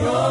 Your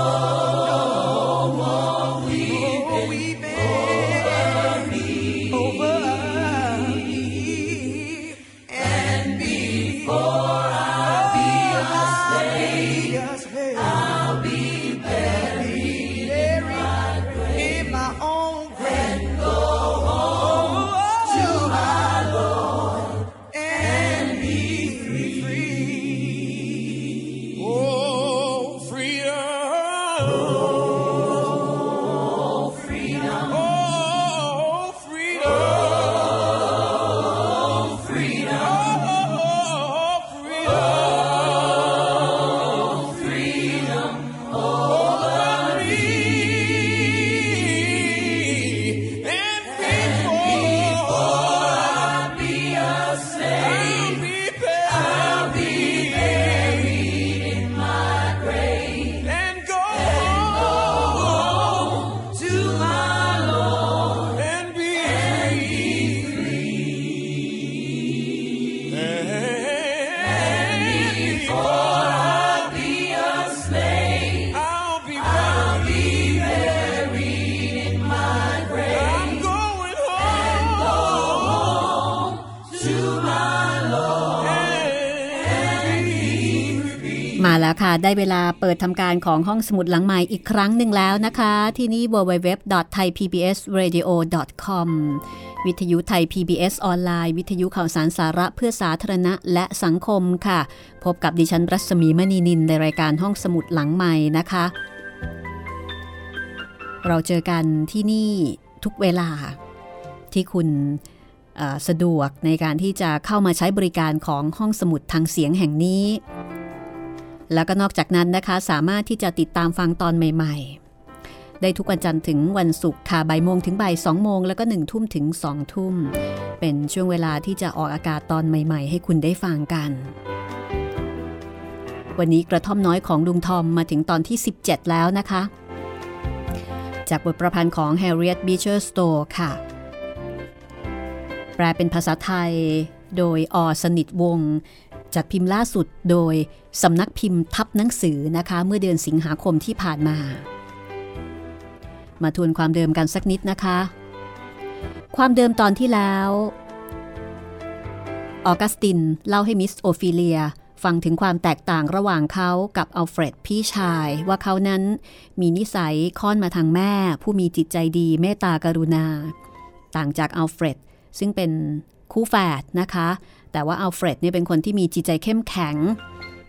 ได้เวลาเปิดทำการของห้องสมุดหลังใหม่อีกครั้งหนึ่งแล้วนะคะ ที่นี่ www.thaipbsradio.com วิทยุไทย PBS ออนไลน์ วิทยุข่าวสารสาระเพื่อสาธารณะและสังคมค่ะ พบกับดิฉันรัศมีมณีนินในรายการห้องสมุดหลังใหม่นะคะ เราเจอกันที่นี่ทุกเวลาที่คุณสะดวกในการที่จะเข้ามาใช้บริการของห้องสมุดทางเสียงแห่งนี้ แล้วก็นอกจากนั้นนะคะสามารถที่จะติดตามฟังตอนใหม่ ๆ ได้ทุกวันจันทร์ถึงวันศุกร์ค่ะบ่ายโมงถึงบ่ายสองโมงแล้วก็หนึ่งทุ่มถึงสองทุ่ม เป็นช่วงเวลาที่จะออกอากาศตอนใหม่ ๆ ให้คุณได้ฟังกัน วันนี้กระท่อมน้อยของลุงทอมมาถึงตอนที่ 17 แล้วนะคะ จากบทประพันธ์ของ Harriet Beecher Stowe ค่ะ แปลเป็นภาษาไทย โดยอ. สนิทวงศ์ จัดพิมพ์ล่าสุดโดยสำนักพิมพ์ทับหนังสือนะคะ เมื่อเดือนสิงหาคมที่ผ่านมา มาทวนความเดิมกันสักนิดนะคะ ความเดิมตอนที่แล้วออกัสตินเล่าให้มิสโอฟิเลียฟังถึงความแตกต่างระหว่างเขากับอัลเฟรดพี่ชาย ว่าเขานั้นมีนิสัยค่อนมาทางแม่ ผู้มีจิตใจดีเมตตากรุณา ต่างจากอัลเฟรดซึ่งเป็นคู่แฝดนะคะ แต่ว่าอัลเฟรดเนี่ยเป็นคนที่มีจิตใจเข้มแข็ง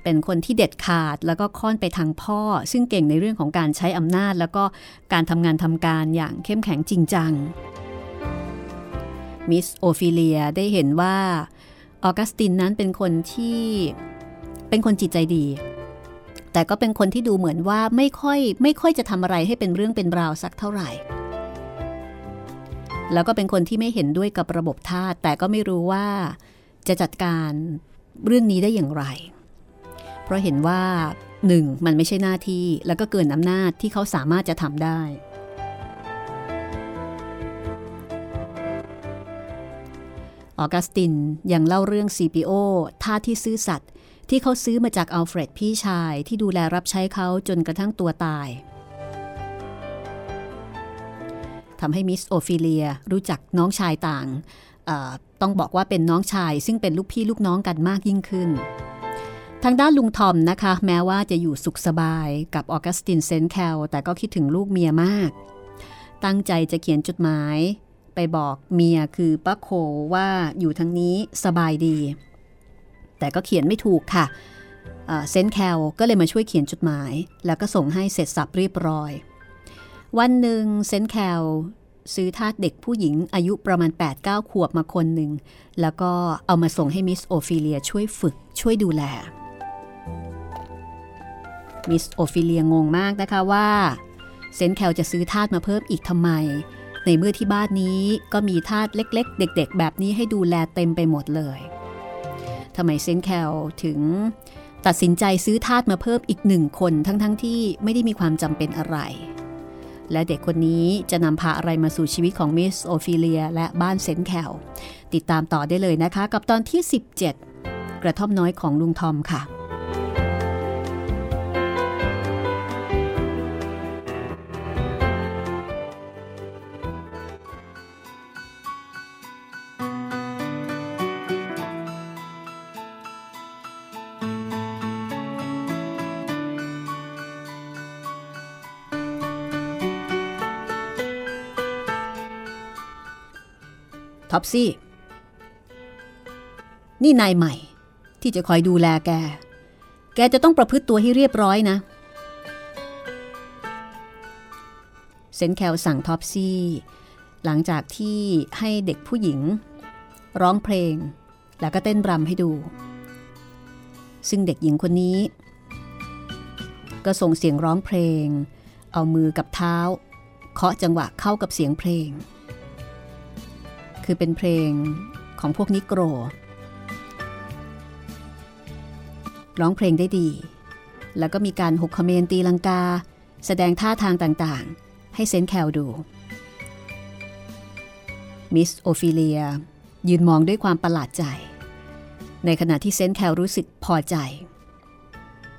เป็นคนที่เด็ดขาดแล้วก็ค่อนไปทางพ่อ ซึ่งเก่งในเรื่องของการใช้อำนาจ แล้วก็การทำงานทำการอย่างเข้มแข็งจริงจังมิสโอฟิเลียได้เห็นว่าออกัสตินนั้นเป็นคนที่เป็นคนจิตใจดี แต่ก็เป็นคนที่ดูเหมือนว่าไม่ค่อยไม่ค่อยจะทำอะไรให้เป็นเรื่องเป็นราวสักเท่าไหร่ แล้วก็เป็นคนที่ไม่เห็นด้วยกับระบบทาสแต่ก็ไม่รู้ว่า จะจัดการเรื่องนี้ได้อย่างไร เพราะเห็นว่าหนึ่งมันไม่ใช่หน้าที่แล้วก็เกินอำนาจที่เขาสามารถจะทำได้ ออกัสตินยังเล่าเรื่อง CPO ท่าที่ซื้อสัตว์ ที่เขาซื้อมาจากอัลเฟรดพี่ชายที่ดูแลรับใช้เขาจนกระทั่งตัวตายทำให้มิสโอฟิเลียรู้จักน้องชายต่าง ต้องบอกว่าเป็นน้องชาย ซึ่งเป็นลูกพี่ลูกน้องกันมากยิ่งขึ้น ทางด้านลุงทอมนะคะ แม้ว่าจะอยู่สุขสบายกับออกัสตินเซนแคลแต่ก็คิดถึงลูกเมียมาก ตั้งใจจะเขียนจดหมาย ไปบอกเมียคือป้าโคลว่าอยู่ทางนี้สบายดี แต่ก็เขียนไม่ถูกค่ะเซนแคลก็เลยมาช่วยเขียนจดหมาย แล้วก็ส่งให้เสร็จสับเรียบร้อย วันหนึ่งเซนแคล ซื้อทาสเด็กผู้หญิงอายุประมาณ 8-9 ขวบมาคนหนึ่ง แล้วก็เอามาส่งให้มิสโอฟิเลียช่วยฝึกช่วยดูแล มิสโอฟิเลียงงมากนะคะว่า เซนแคลจะซื้อทาสมาเพิ่มอีกทำไม ในเมื่อที่บ้านนี้ก็มีทาสเล็ก ๆ เด็ก ๆ แบบนี้ให้ดูแลเต็มไปหมดเลยทำไมเซนแคลถึงตัดสินใจซื้อทาสมาเพิ่มอีกหนึ่งคนทั้งๆที่ไม่ได้มีความจำเป็นอะไร และเด็กคนนี้จะนำพาอะไรมาสู่ชีวิตของมิสโอฟิเลียและบ้านเซนแคลติดตามต่อได้เลยนะคะ กับตอนที่ 17 กระท่อมน้อยของลุงทอมค่ะ ท็อปซี่ นี่นายใหม่ที่จะคอยดูแลแก แกจะต้องประพฤติตัวให้เรียบร้อยนะ เซนแคลสั่งท็อปซี่ หลังจากที่ให้เด็กผู้หญิง ร้องเพลง แล้วก็เต้นรำให้ดู ซึ่งเด็กหญิงคนนี้ ก็ส่งเสียงร้องเพลง เอามือกับเท้า เคาะจังหวะเข้ากับเสียงเพลง คือเป็นเพลงของพวกนิโกร ร้องเพลงได้ดี แล้วก็มีการหกคเมนตีลังกา แสดงท่าทางต่างๆ ให้เซนแคลดู มิสโอฟิเลีย ยืนมองด้วยความประหลาดใจ ในขณะที่เซนแคลรู้สึกพอใจ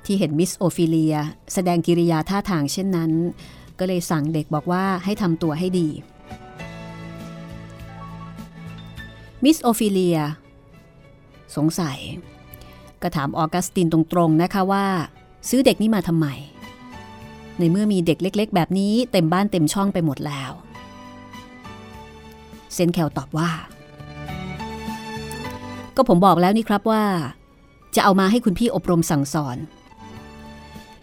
ที่เห็นมิสโอฟิเลีย แสดงกิริยาท่าทางเช่นนั้น ก็เลยสั่งเด็กบอกว่าให้ทำตัวให้ดี มิสโอฟิเลีย สงสัย ก็ถามออกัสตินตรงๆนะคะว่า ซื้อเด็กนี้มาทำไม ในเมื่อมีเด็กเล็ก ๆ แบบนี้เต็มบ้านเต็มช่องไปหมดแล้ว เซนแคลตอบว่า ก็ผมบอกแล้วนี่ครับว่า จะเอามาให้คุณพี่อบรมสั่งสอน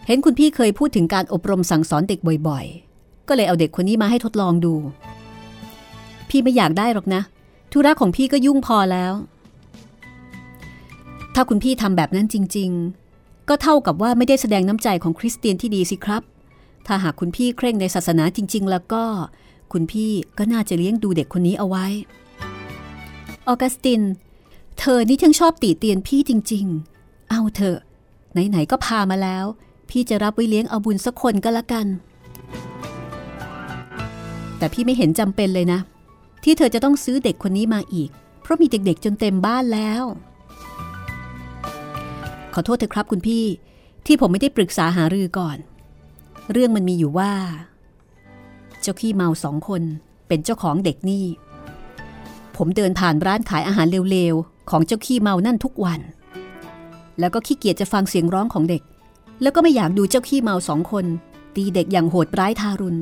เห็นคุณพี่เคยพูดถึงการอบรมสั่งสอนเด็กบ่อย ๆ ก็เลยเอาเด็กคนนี้มาให้ทดลองดู พี่ไม่อยากได้หรอกนะ ธุระของพี่ก็ยุ่งพอแล้ว ถ้าคุณพี่ทำแบบนั้นจริง ๆ ก็เท่ากับว่าไม่ได้แสดงน้ำใจของคริสเตียนที่ดีสิครับ ถ้าหากคุณพี่เคร่งในศาสนาจริง ๆ แล้วก็ คุณพี่ก็น่าจะเลี้ยงดูเด็กคนนี้เอาไว้ ออกัสติน เธอนี่ช่างชอบตีเตียนพี่จริง ๆ เอาเถอะ ไหน ๆ ก็พามาแล้ว พี่จะรับไว้เลี้ยงเอาบุญสักคนก็แล้วกัน แต่พี่ไม่เห็นจำเป็นเลยนะ ที่เธอจะต้องซื้อเด็กคนนี้มาอีก เพราะมีเด็กๆจนเต็มบ้านแล้ว ขอโทษเถอะครับคุณพี่ ที่ผมไม่ได้ปรึกษาหารือก่อน เรื่องมันมีอยู่ว่า เจ้าขี้เมาสองคนเป็นเจ้าของเด็กนี่ ผมเดินผ่านร้านขายอาหารเร็วๆ ของเจ้าขี้เมานั่นทุกวัน แล้วก็ขี้เกียจจะฟังเสียงร้องของเด็ก แล้วก็ไม่อยากดูเจ้าขี้เมาสองคน ตีเด็กอย่างโหดร้ายทารุณ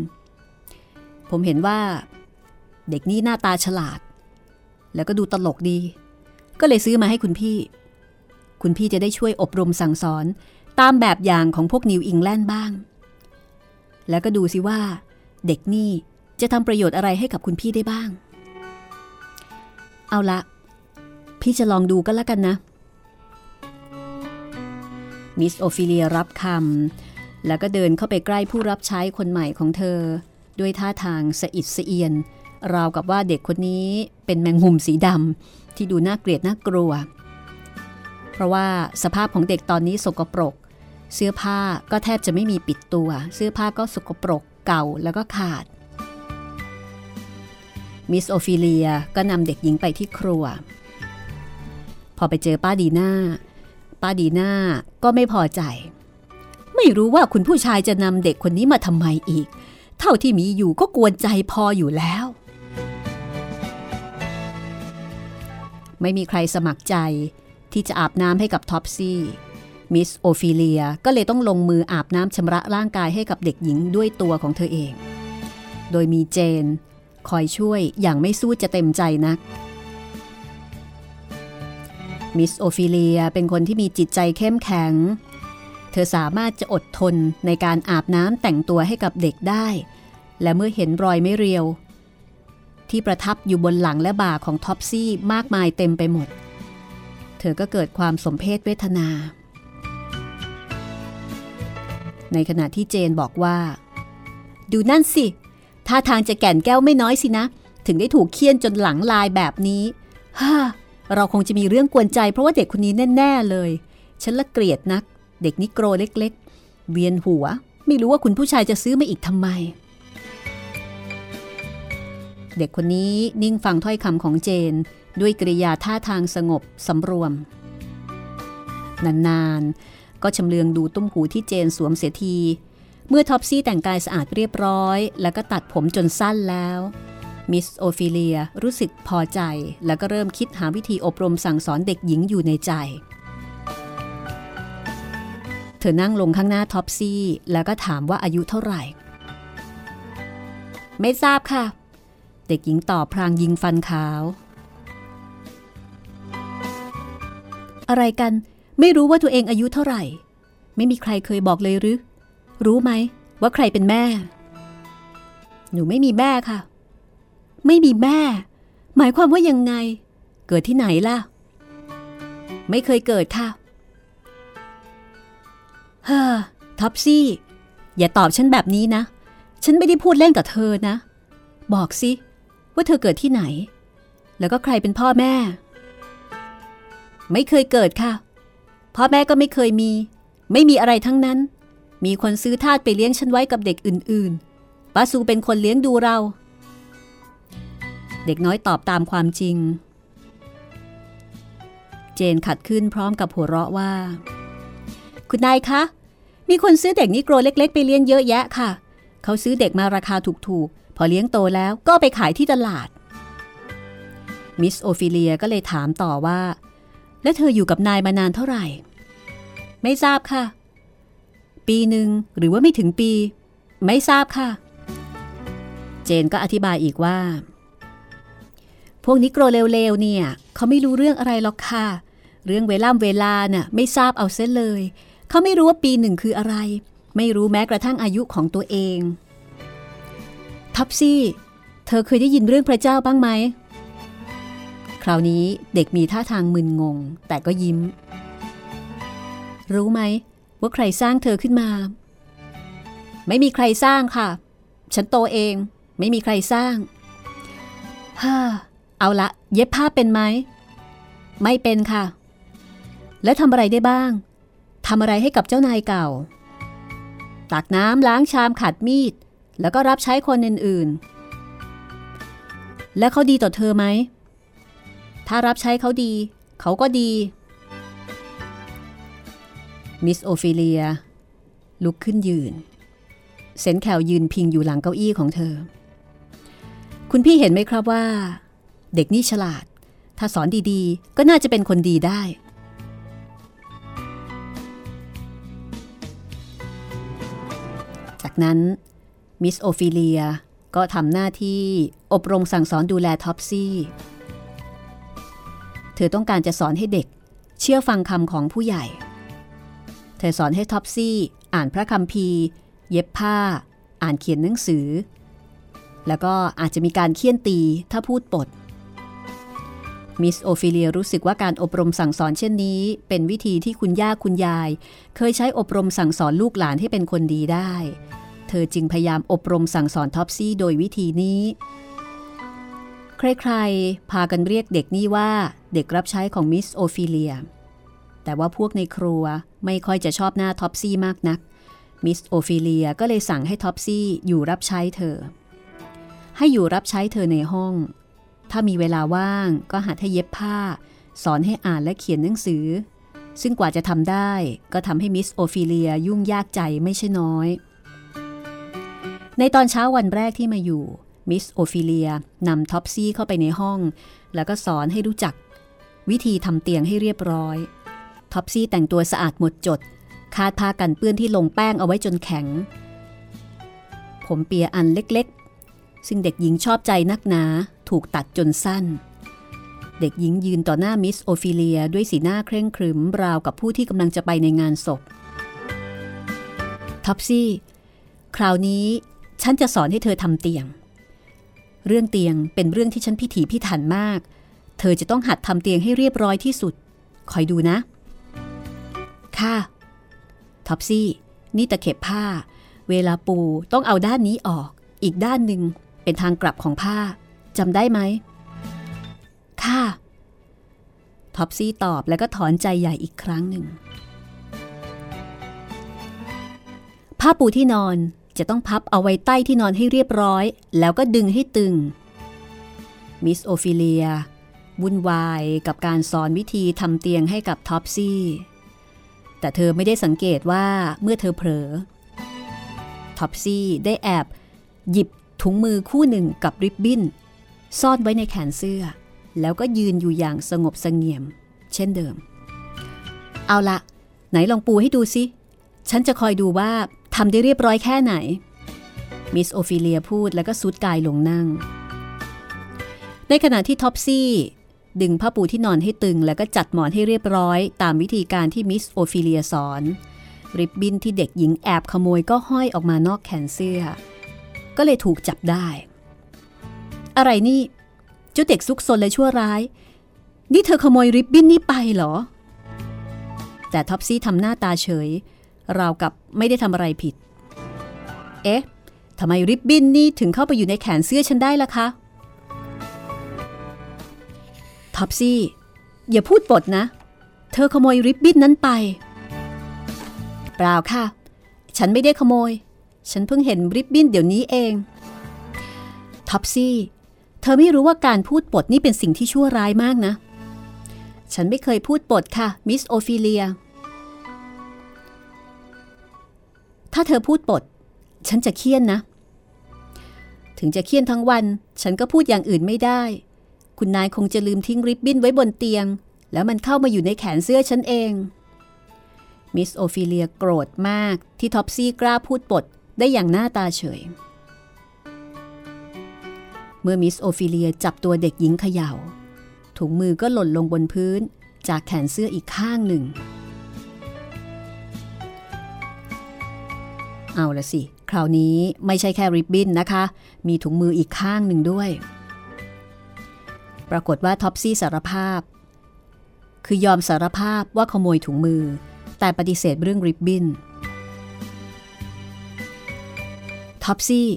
ผมเห็นว่า เด็กนี่หน้าตาฉลาด แล้วก็ดูตลกดี ก็เลยซื้อมาให้คุณพี่ คุณพี่จะได้ช่วยอบรมสั่งสอนตามแบบอย่างของพวกนิวอิงแลนด์บ้าง แล้วก็ดูสิว่า เด็กนี่จะทำประโยชน์อะไรให้กับคุณพี่ได้บ้าง เอาละ พี่จะลองดูก็แล้วกันนะ มิสโอฟิเลียรับคำแล้วก็เดินเข้าไปใกล้ผู้รับใช้คนใหม่ของเธอ ด้วยท่าทางสะอิดสะเอียน ราวกับว่าเด็กคนนี้เป็นแมงมุมสีดำที่ดูน่าเกลียดน่ากลัว เพราะว่าสภาพของเด็กตอนนี้สกปรก เสื้อผ้าก็แทบจะไม่มีปิดตัว เสื้อผ้าก็สกปรกเก่าแล้วก็ขาด มิสโอฟิเลียก็นำเด็กหญิงไปที่ครัว พอไปเจอป้าดีน่าป้าดีน่าก็ไม่พอใจ ไม่รู้ว่าคุณผู้ชายจะนำเด็กคนนี้มาทำไมอีก เท่าที่มีอยู่ก็กวนใจพออยู่แล้ว ไม่มีใครสมัครใจ ที่จะอาบน้ำให้กับท็อปซี่มิสโอฟิเลียก็เลยต้องลงมืออาบน้ำชำระร่างกายให้กับเด็กหญิงด้วยตัวของเธอเอง โดยมีเจน คอยช่วยอย่างไม่สู้จะเต็มใจนัก มิสโอฟิเลียเป็นคนที่มีจิตใจเข้มแข็ง เธอสามารถจะอดทนในการอาบน้ำแต่งตัวให้กับเด็กได้ และเมื่อเห็นรอยไม่เรียว ที่ประทับอยู่บนหลังและบ่าของท็อปซี่มากมายเต็มไปหมด เธอก็เกิดความสมเพศเวทนา ในขณะที่เจนบอกว่า ดูนั่นสิ ท่าทางจะแก่นแก้วไม่น้อยสินะ ถึงได้ถูกเคี่ยนจนหลังลายแบบนี้ ฮ่า เราคงจะมีเรื่องกวนใจเพราะว่าเด็กคนนี้แน่ ๆเลย ฉันละเกลียดนัก เด็กนิโกรเล็ก ๆ เวียนหัว ไม่รู้ว่าคุณผู้ชายจะซื้อมาอีกทำไม เด็กคนนี้นิ่งฟังถ้อยคำของเจน ด้วยกริยาท่าทางสงบสำรวม นานๆ ก็ชำเลืองดูตุ้มหูที่เจนสวมเสียที เมื่อท็อปซี่แต่งกายสะอาดเรียบร้อย แล้วก็ตัดผมจนสั้นแล้วมิสโอฟิเลียรู้สึกพอใจ แล้วก็เริ่มคิดหาวิธีอบรมสั่งสอนเด็กหญิงอยู่ในใจ เธอนั่งลงข้างหน้าท็อปซี่ แล้วก็ถามว่าอายุเท่าไหร่ ไม่ทราบค่ะ เด็กหญิงตอบพลางยิงฟันขาว อะไรกันไม่รู้ว่าตัวเองอายุเท่าไหร่ ไม่มีใครเคยบอกเลยหรือ รู้ไหมว่าใครเป็นแม่ หนูไม่มีแม่ค่ะ ไม่มีแม่ หมายความว่ายังไง เกิดที่ไหนล่ะ ไม่เคยเกิดค่ะเฮ้อท็อปซี่ อย่าตอบฉันแบบนี้นะ ฉันไม่ได้พูดเล่นกับเธอนะ บอกสิ ว่าเธอเกิดที่ไหน แล้วก็ใครเป็นพ่อแม่ ไม่เคยเกิดค่ะ พ่อแม่ก็ไม่เคยมี ไม่มีอะไรทั้งนั้น มีคนซื้อทาสไปเลี้ยงฉันไว้กับเด็กอื่นๆป้าซูเป็นคนเลี้ยงดูเรา เด็กน้อยตอบตามความจริง เจนขัดขึ้นพร้อมกับหัวเราะว่า คุณนายคะมีคนซื้อเด็กนิโกรเล็ก ๆ ไปเลี้ยงเยอะแยะค่ะ เขาซื้อเด็กมาราคาถูกๆ พอเลี้ยงโตแล้วก็ไปขายที่ตลาด มิสโอฟิเลียก็เลยถามต่อว่า แล้วเธออยู่กับนายมานานเท่าไหร่ ไม่ทราบค่ะ ปีหนึ่งหรือว่าไม่ถึงปี ไม่ทราบค่ะ เจนก็อธิบายอีกว่า พวกนิโกรเลวๆเนี่ยเขาไม่รู้เรื่องอะไรหรอกค่ะ เรื่องเวล่ำเวลาน่ะไม่ทราบเอาเสียเลย เขาไม่รู้ว่าปีหนึ่งคืออะไร ไม่รู้แม้กระทั่งอายุของตัวเอง ท็อปซี่ เธอเคยได้ยินเรื่องพระเจ้าบ้างไหม คราวนี้เด็กมีท่าทางมึนงง แต่ก็ยิ้ม รู้ไหม ว่าใครสร้างเธอขึ้นมา ไม่มีใครสร้างค่ะ ฉันโตเอง ไม่มีใครสร้างฮ่าเอาละ เย็บผ้าเป็นไหม ไม่เป็นค่ะ แล้วทำอะไรได้บ้างทำอะไรให้กับเจ้านายเก่า ตักน้ำล้างชามขัดมีด แล้วก็รับใช้คนอื่นๆ แล้วเขาดีต่อเธอไหม ถ้ารับใช้เขาดี เขาก็ดี มิสโอฟิเลีย ลุกขึ้นยืน เซนแคลยืนพิงอยู่หลังเก้าอี้ของเธอ คุณพี่เห็นไหมครับว่า เด็กนี่ฉลาด ถ้าสอนดีๆ ก็น่าจะเป็นคนดีได้จากนั้น มิสโอฟิเลียก็ทำหน้าที่อบรมสั่งสอนดูแลท็อปซี่ เธอต้องการจะสอนให้เด็ก เชื่อฟังคำของผู้ใหญ่ เธอสอนให้ท็อปซี่ อ่านพระคัมภีร์ เย็บผ้า อ่านเขียนหนังสือ แล้วก็อาจจะมีการเฆี่ยนตีถ้าพูดปด มิสโอฟิเลียรู้สึกว่าการอบรมสั่งสอนเช่นนี้ เป็นวิธีที่คุณย่าคุณยาย เคยใช้อบรมสั่งสอนลูกหลานให้เป็นคนดีได้ เธอจึงพยายามอบรมสั่งสอนท็อปซี่โดยวิธีนี้ ใครๆ พากันเรียกเด็กนี่ว่าเด็กรับใช้ของมิสโอฟิเลีย แต่ว่าพวกในครัวไม่ค่อยจะชอบหน้าท็อปซี่มากนัก มิสโอฟิเลียก็เลยสั่งให้ท็อปซี่อยู่รับใช้เธอ ให้อยู่รับใช้เธอในห้อง ถ้ามีเวลาว่างก็หัดให้เย็บผ้า สอนให้อ่านและเขียนหนังสือ ซึ่งกว่าจะทำได้ก็ทำให้มิสโอฟิเลียยุ่งยากใจไม่ใช่น้อย ในตอนเช้าวันแรกที่มาอยู่มิสโอฟิเลียนำท็อปซี่เข้าไปในห้อง แล้วก็สอนให้รู้จัก วิธีทำเตียงให้เรียบร้อย ท็อปซี่แต่งตัวสะอาดหมดจด คาดผ้ากันเปื้อนที่ลงแป้งเอาไว้จนแข็ง ผมเปียอันเล็กๆ ซึ่งเด็กหญิงชอบใจนักหนาถูกตัดจนสั้น เด็กหญิงยืนต่อหน้ามิสโอฟิเลียด้วยสีหน้าเคร่งขรึมราวกับผู้ที่กำลังจะไปในงานศพ ท็อปซี่ คราวนี้ ฉันจะสอนให้เธอทำเตียง เรื่องเตียงเป็นเรื่องที่ฉันพิถีพิถันมาก เธอจะต้องหัดทำเตียงให้เรียบร้อยที่สุด คอยดูนะ ค่ะ ท็อปซี่ นี่ตะเข็บผ้า เวลาปูต้องเอาด้านนี้ออก อีกด้านหนึ่งเป็นทางกลับของผ้าจำได้ไหม ค่ะ ท็อปซี่ตอบแล้วก็ถอนใจใหญ่อีกครั้งหนึ่งผ้าปูที่นอน จะต้องพับเอาไว้ใต้ที่นอนให้เรียบร้อย แล้วก็ดึงให้ตึง มิสโอฟิเลียวุ่นวายกับการสอนวิธีทำเตียงให้กับท็อปซี่ แต่เธอไม่ได้สังเกตว่าเมื่อเธอเผลอ ท็อปซี่ได้แอบหยิบถุงมือคู่หนึ่งกับริบบิ้น ซ่อนไว้ในแขนเสื้อ แล้วก็ยืนอยู่อย่างสงบเสงี่ยม เช่นเดิม เอาละไหนลองปูให้ดูสิ ฉันจะคอยดูว่า ทำได้เรียบร้อยแค่ไหน มิสโอฟิเลียพูดแล้วก็ทรุดกายลงนั่ง ในขณะที่ท็อปซี่ดึงผ้าปูที่นอนให้ตึงแล้วก็จัดหมอนให้เรียบร้อยตามวิธีการที่มิสโอฟิเลียสอน ริบบิ้นที่เด็กหญิงแอบขโมยก็ห้อยออกมานอกแขนเสื้อ ก็เลยถูกจับได้ อะไรนี่เจ้าเด็กซุกซนและชั่วร้าย นี่เธอขโมยริบบิ้นนี่ไปเหรอ แต่ท็อปซี่ทำหน้าตาเฉย ราวกับไม่ได้ทำอะไรผิด เอ๊ะทำไมริบบิ้นนี่ถึงเข้าไปอยู่ในแขนเสื้อฉันได้ล่ะคะ ท็อปซี่ อย่าพูดปดนะ เธอขโมยริบบิ้นนั้นไป เปล่าค่ะ ฉันไม่ได้ขโมย ฉันเพิ่งเห็นริบบิ้นเดี๋ยวนี้เอง ท็อปซี่ เธอไม่รู้ว่าการพูดปดนี่เป็นสิ่งที่ชั่วร้ายมากนะ ฉันไม่เคยพูดปดค่ะ มิสโอฟิเลีย ถ้าเธอพูดปด ฉันจะเฆี่ยนนะ ถึงจะเฆี่ยนทั้งวัน ฉันก็พูดอย่างอื่นไม่ได้ คุณนายคงจะลืมทิ้งริบบิ้นไว้บนเตียง แล้วมันเข้ามาอยู่ในแขนเสื้อฉันเอง มิสโอฟิเลียโกรธมากที่ท็อปซี่กล้าพูดปดได้อย่างหน้าตาเฉย เมื่อมิสโอฟิเลียจับตัวเด็กหญิงเขย่าถุงมือก็หล่นลงบนพื้นจากแขนเสื้ออีกข้างหนึ่ง เอาละสิ คราวนี้ไม่ใช่แค่ริบบิ้นนะคะ มีถุงมืออีกข้างหนึ่งด้วย ปรากฏว่าท็อปซี่สารภาพ คือยอมสารภาพว่าขโมยถุงมือ แต่ปฏิเสธเรื่องริบบิ้นท็อปซี่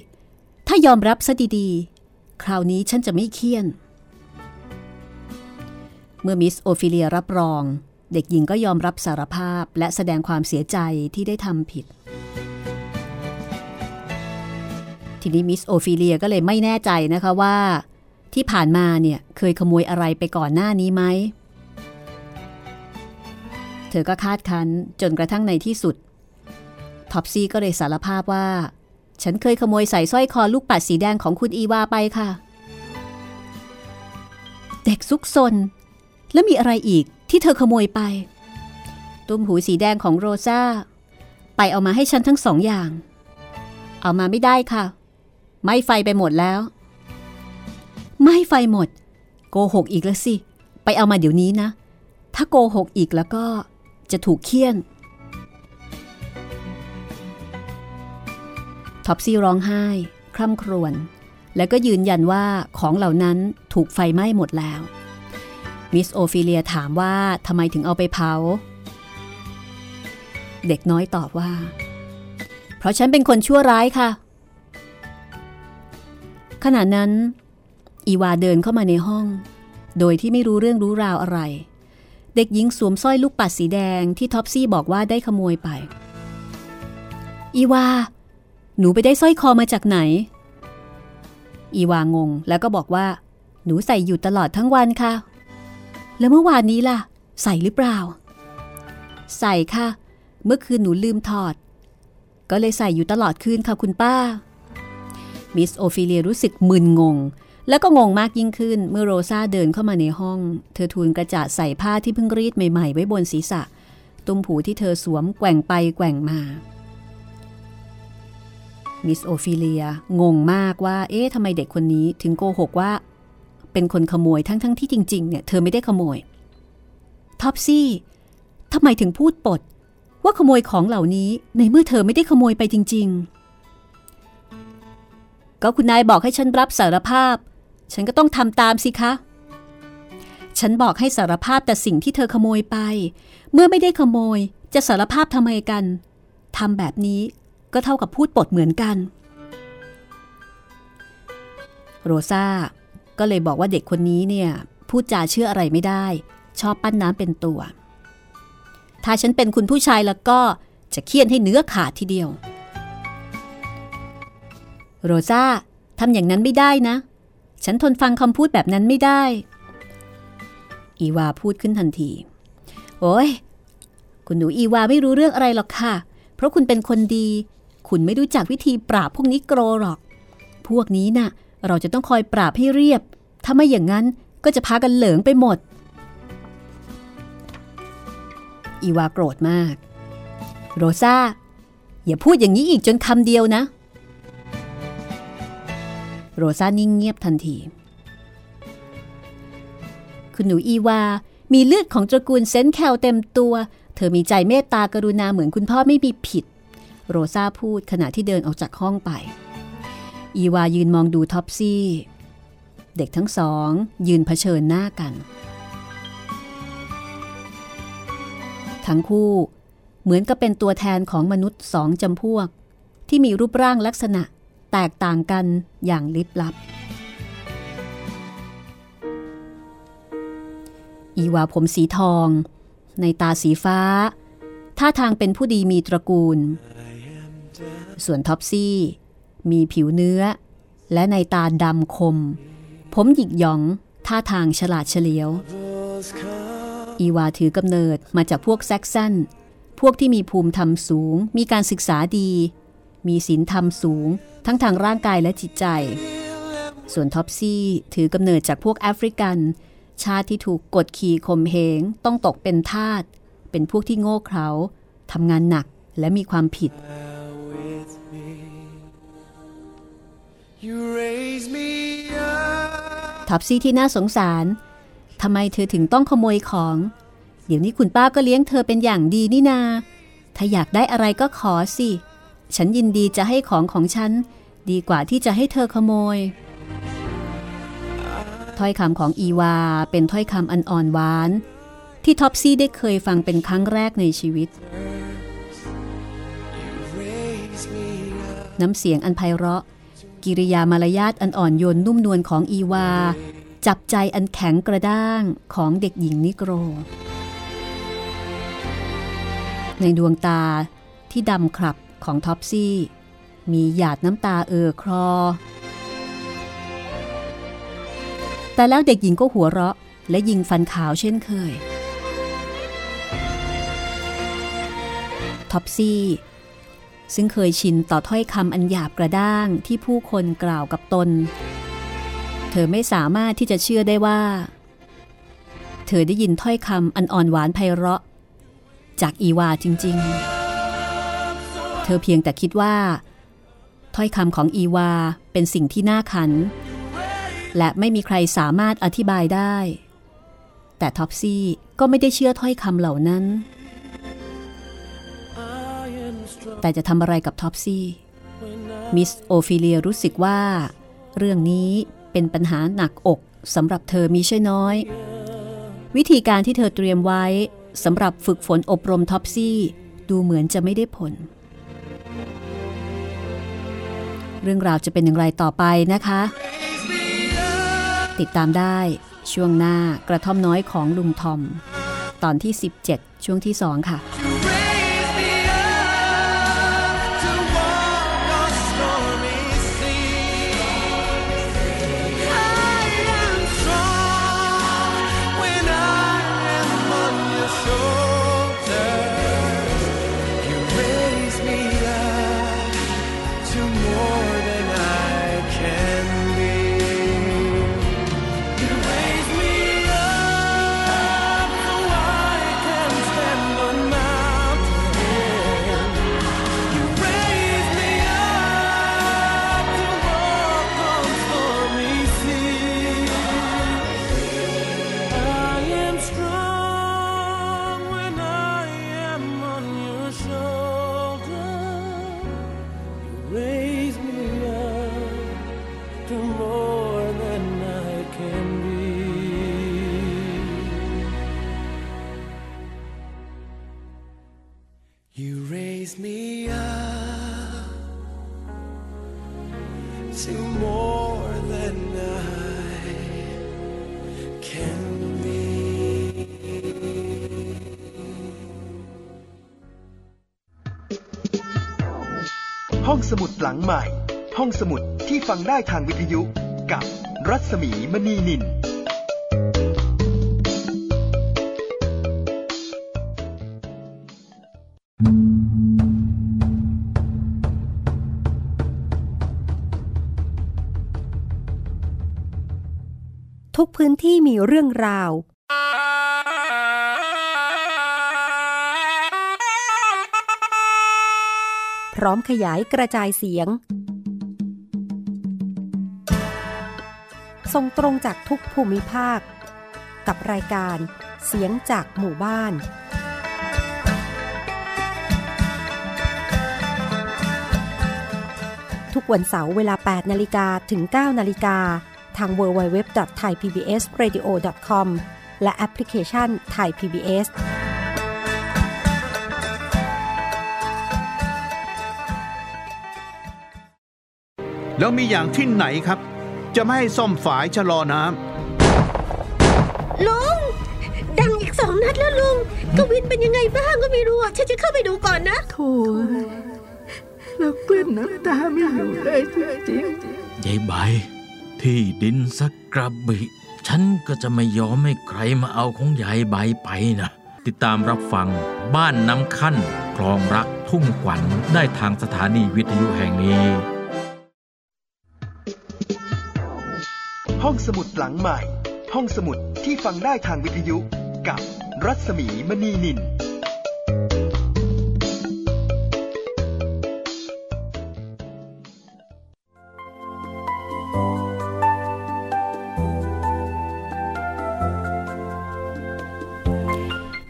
ถ้ายอมรับซะดีๆ คราวนี้ฉันจะไม่เฆี่ยน เมื่อมิสโอฟิเลียรับรอง เด็กหญิงก็ยอมรับสารภาพและแสดงความเสียใจที่ได้ทำผิด ทีนี้มิสโอฟิเลียก็เลยไม่แน่ใจนะคะว่า ที่ผ่านมาเนี่ยเคยขโมยอะไรไปก่อนหน้านี้ไหม เธอก็คาดคั้นจนกระทั่งในที่สุด ท็อปซี่ก็เลยสารภาพว่า ฉันเคยขโมยใส่สร้อยคอลูกปัดสีแดงของคุณอีวาไปค่ะ เด็กซุกซน แล้วมีอะไรอีกที่เธอขโมยไป ตุ้มหูสีแดงของโรซาไปเอามาให้ฉันทั้งสองอย่างเอามาไม่ได้ค่ะ ไหม้ไฟไปหมดแล้ว ไหม้ไฟหมด โกหกอีกแล้วสิ ไปเอามาเดี๋ยวนี้นะ ถ้าโกหกอีกแล้วก็จะถูกเฆี่ยนท็อปซี่ร้องไห้ คร่ำครวญและก็ยืนยันว่าของเหล่านั้นถูกไฟไหม้หมดแล้ว มิสโอฟิเลียถามว่าทำไมถึงเอาไปเผา เด็กน้อยตอบว่า เพราะฉันเป็นคนชั่วร้ายค่ะ ขณะนั้น อีวาเดินเข้ามาในห้อง โดยที่ไม่รู้เรื่องรู้ราวอะไร เด็กหญิงสวมสร้อยลูกปัดสีแดงที่ท็อปซี่บอกว่าได้ขโมยไป อีวา หนูไปได้สร้อยคอมาจากไหน อีวางงแล้วก็บอกว่า หนูใส่อยู่ตลอดทั้งวันค่ะ แล้วเมื่อวานนี้ล่ะ ใส่หรือเปล่า ใส่ค่ะ เมื่อคืนหนูลืมถอด ก็เลยใส่อยู่ตลอดคืนค่ะคุณป้า มิสโอฟิเลียรู้สึกมึนงง แล้วก็งงมากยิ่งขึ้นเมื่อโรซาเดินเข้ามาในห้อง เธอทูนกระจาดใส่ผ้าที่เพิ่งรีดใหม่ๆ ไว้บนศีรษะ ตุ้มหูที่เธอสวมแกว่งไปแกว่งมา มิสโอฟิเลียงงมากว่า เอ๊ะทำไมเด็กคนนี้ถึงโกหกว่า เป็นคนขโมยทั้งๆที่จริงๆเนี่ยเธอไม่ได้ขโมย ท็อปซี่ทำไมถึงพูดปด ว่าขโมยของเหล่านี้ในเมื่อเธอไม่ได้ขโมยไปจริง ๆ ก็คุณนายบอกให้ฉันรับสารภาพ ฉันก็ต้องทำตามสิคะ ฉันบอกให้สารภาพแต่สิ่งที่เธอขโมยไป เมื่อไม่ได้ขโมยจะสารภาพทำไมกันทำแบบนี้ก็เท่ากับพูดปดเหมือนกัน โรซาก็เลยบอกว่าเด็กคนนี้เนี่ยพูดจาเชื่ออะไรไม่ได้ ชอบปั้นน้ำเป็นตัว ถ้าฉันเป็นคุณผู้ชายแล้วก็จะเคี่ยนให้เนื้อขาดทีเดียว โรซาทำอย่างนั้นไม่ได้นะ ฉันทนฟังคำพูดแบบนั้นไม่ได้ อีวาพูดขึ้นทันที โอ้ย คุณหนูอีวาไม่รู้เรื่องอะไรหรอกค่ะ เพราะคุณเป็นคนดี คุณไม่รู้จักวิธีปราบพวกนี้โกรหรอก พวกนี้น่ะ เราจะต้องคอยปราบให้เรียบ ถ้าไม่อย่างนั้นก็จะพากันเหลิงไปหมด อีวาโกรธมาก โรซาอย่าพูดอย่างนี้อีกจนคำเดียวนะ โรซานิ่งเงียบทันที คุณหนูอีวา มีเลือดของตระกูลเซนแคลเต็มตัว เธอมีใจเมตตากรุณาเหมือนคุณพ่อไม่มีผิด โรซาพูดขณะที่เดินออกจากห้องไป อีวายืนมองดูท็อปซี่ เด็กทั้งสอง ยืนเผชิญหน้ากัน ทั้งคู่ เหมือนกับเป็นตัวแทนของมนุษย์สองจำพวก ที่มีรูปร่างลักษณะ แตกต่างกันอย่างลิบลับ อีวาผมสีทอง นัยน์ตาสีฟ้า ท่าทางเป็นผู้ดีมีตระกูล ส่วนท็อปซี่ มีผิวเนื้อ และนัยน์ตาดำคม ผมหยิกหยอง ท่าทางฉลาดเฉลียว อีวาถือกำเนิดมาจากพวกแซกซันพวกที่มีภูมิธรรมสูง มีการศึกษาดี มีศีลธรรมสูง ทั้งทางร่างกายและจิตใจ ส่วนท็อปซี่ถือกำเนิดจากพวกแอฟริกัน ชาติที่ถูกกดขี่ข่มเหงต้องตกเป็นทาส เป็นพวกที่โง่เขลาทำงานหนักและมีความผิด me ท็อปซี่ที่น่าสงสารทำไมเธอถึงต้องขโมยของ เดี๋ยวนี้คุณป้าก็เลี้ยงเธอเป็นอย่างดีนี่นา ถ้าอยากได้อะไรก็ขอสิ ฉันยินดีจะให้ของของฉัน ดีกว่าที่จะให้เธอขโมย ถ้อยคำของอีวาเป็นถ้อยคำอันอ่อนหวาน ที่ท็อปซี่ได้เคยฟังเป็นครั้งแรกในชีวิต น้ำเสียงอันไพเราะ กิริยามารยาทอันอ่อนโยนนุ่มนวลของอีวา จับใจอันแข็งกระด้างของเด็กหญิงนิโกร ในดวงตาที่ดำคลับ ของท็อปซี่ มีหยาดน้ำตาเอ่อคลอ แต่แล้วเด็กหญิงก็หัวเราะ และยิงฟันขาวเช่นเคย ท็อปซี่ ซึ่งเคยชินต่อถ้อยคำอันหยาบกระด้างที่ผู้คนกล่าวกับตน เธอไม่สามารถที่จะเชื่อได้ว่า เธอได้ยินถ้อยคำอันอ่อนหวานไพเราะ จากอีวาจริง ๆ เธอเพียงแต่คิดว่า ถ้อยคำของอีวาเป็นสิ่งที่น่าขัน และไม่มีใครสามารถอธิบายได้ แต่ท็อปซี่ก็ไม่ได้เชื่อถ้อยคำเหล่านั้น แต่จะทำอะไรกับท็อปซี่ มิสโอฟิเลียรู้สึกว่า เรื่องนี้เป็นปัญหาหนักอกสำหรับเธอมิใช่น้อย วิธีการที่เธอเตรียมไว้สำหรับฝึกฝนอบรมท็อปซี่ ดูเหมือนจะไม่ได้ผล เรื่องราวจะเป็นอย่างไรต่อไปนะคะ ติดตามได้ช่วงหน้ากระท่อมน้อยของลุงทอม ตอนที่ 17 ช่วงที่ 2 ค่ะ สมุดหลังใหม่ ห้องสมุดที่ฟังได้ทางวิทยุกับรัศมีมณีนินทุกพื้นที่มีเรื่องราว ร้อมขยายกระจายเสียง ส่งตรงจากทุกภูมิภาค กับรายการเสียงจากหมู่บ้านทุกวันเสาร์เวลา 8 นาฬิกาถึง 9 นาฬิกา ทาง www.thaipbsradio.com และแอปพลิเคชัน Thai PBS แล้วมีอย่างที่ไหนครับ จะไม่ให้ซ่อมฝายชะลอน้ลุง ดังอีกสองนัดแล้วลุงกวินเป็นยังไงบ้างก็ไม่รู้อะฉันจะเข้าไปดูก่อนนะโถ่แล้วกลั้นน้ำตาไม่อยู่เลยจริงยายใบที่ดินสักกระบิฉันก็จะไม่ยอมให้ใครมาเอาของยายใบไปนะ ติดตามรับฟังบ้านน้ำขั้นคลองรักทุ่งขวัญได้ทางสถานีวิทยุแห่งนี้ ห้องสมุดหลังใหม่ ห้องสมุดที่ฟังได้ทางวิทยุกับรัศมีมณีนิน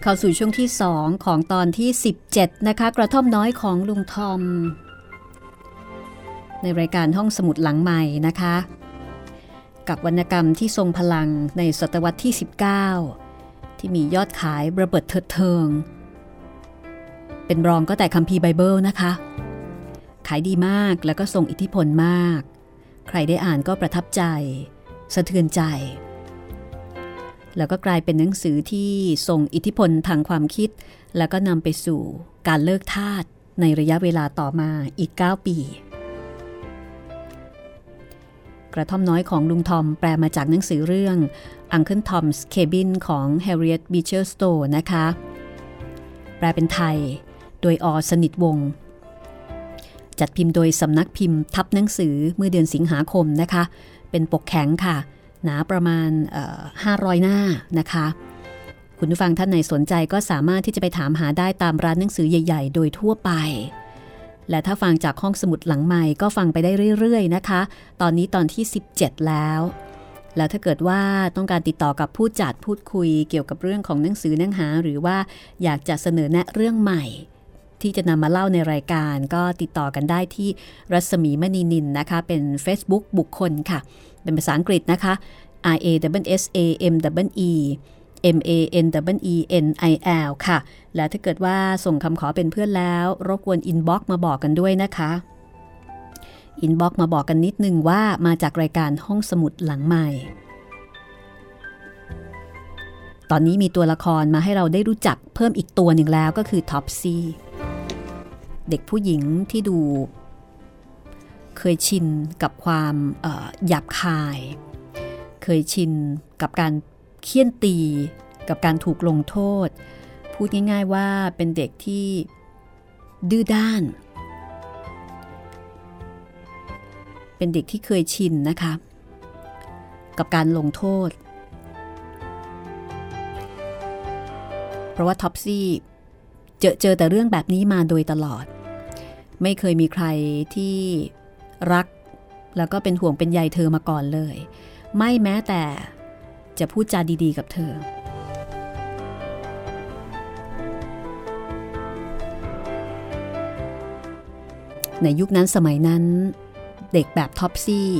เข้าสู่ช่วงที่2ของตอนที่ 17 นะคะ กระท่อมน้อยของลุงทอม ในรายการห้องสมุดหลังใหม่นะคะ กับวรรณกรรมที่ทรงพลังในศตวรรษที่ 19 ที่มียอดขายระเบิดเถิดเทิง เป็นรองก็แต่คัมภีร์ไบเบิลนะคะ ขายดีมากแล้วก็ทรงอิทธิพลมาก ใครได้อ่านก็ประทับใจ สะเทือนใจ แล้วก็กลายเป็นหนังสือที่ส่งอิทธิพลทางความคิด แล้วก็นำไปสู่การเลิกทาสในระยะเวลาต่อมาอีก 9 ปี กระท่อมน้อยของลุงทอมแปลมาจากหนังสือเรื่อง Uncle Tom's Cabin ของ Harriet Beecher Stowe นะคะ แปลเป็นไทย โดยอสนิทวงศ์จัดพิมพ์โดยสำนักพิมพ์ทับหนังสือเมื่อเดือนสิงหาคมนะคะ เป็นปกแข็งค่ะ หนาประมาณ 500 หน้านะคะ คุณผู้ฟังท่านไหนสนใจก็สามารถที่จะไปถามหาได้ตามร้านหนังสือใหญ่ ๆ โดยทั่วไป และถ้าฟังจากห้องสมุดหลังใหม่ก็ฟังไปได้เรื่อยๆนะคะ ตอนนี้ตอนที่ 17 แล้ว แล้วถ้าเกิดว่าต้องการติดต่อกับผู้จัดพูดคุยเกี่ยวกับเรื่องของหนังสือเนื้อหา หรือว่าอยากจะเสนอแนะเรื่องใหม่ ที่จะนำมาเล่าในรายการ ก็ติดต่อกันได้ที่รัศมีมณีนิลนะคะ เป็น Facebook บุคคลค่ะ เป็นภาษาอังกฤษนะคะ R A double S A M double E M A N double E N I L ค่ะ และถ้าเกิดว่าส่งคำขอเป็นเพื่อนแล้ว รบกวน inbox มาบอกกันด้วยนะคะ inbox มาบอกกันนิดนึงว่ามาจากรายการห้องสมุดหลังใหม่ ตอนนี้มีตัวละครมาให้เราได้รู้จักเพิ่มอีกตัวหนึ่งแล้วก็คือท็อปซีเด็กผู้หญิงที่ดู เคยชินกับความหยาบคาย เคยชินกับการ เคี่ยนตีกับการถูกลงโทษ พูดง่ายๆว่าเป็นเด็กที่ดื้อด้าน เป็นเด็กที่เคยชินนะคะ กับการลงโทษ เพราะว่าท็อปซี่เจอเจอแต่เรื่องแบบนี้มาโดยตลอด ไม่เคยมีใครที่รัก แล้วก็เป็นห่วงเป็นใยเธอมาก่อนเลย ไม่แม้แต่ จะพูดจาดีๆกับเธอ ในยุคนั้นสมัยนั้น เด็กแบบท็อปซี่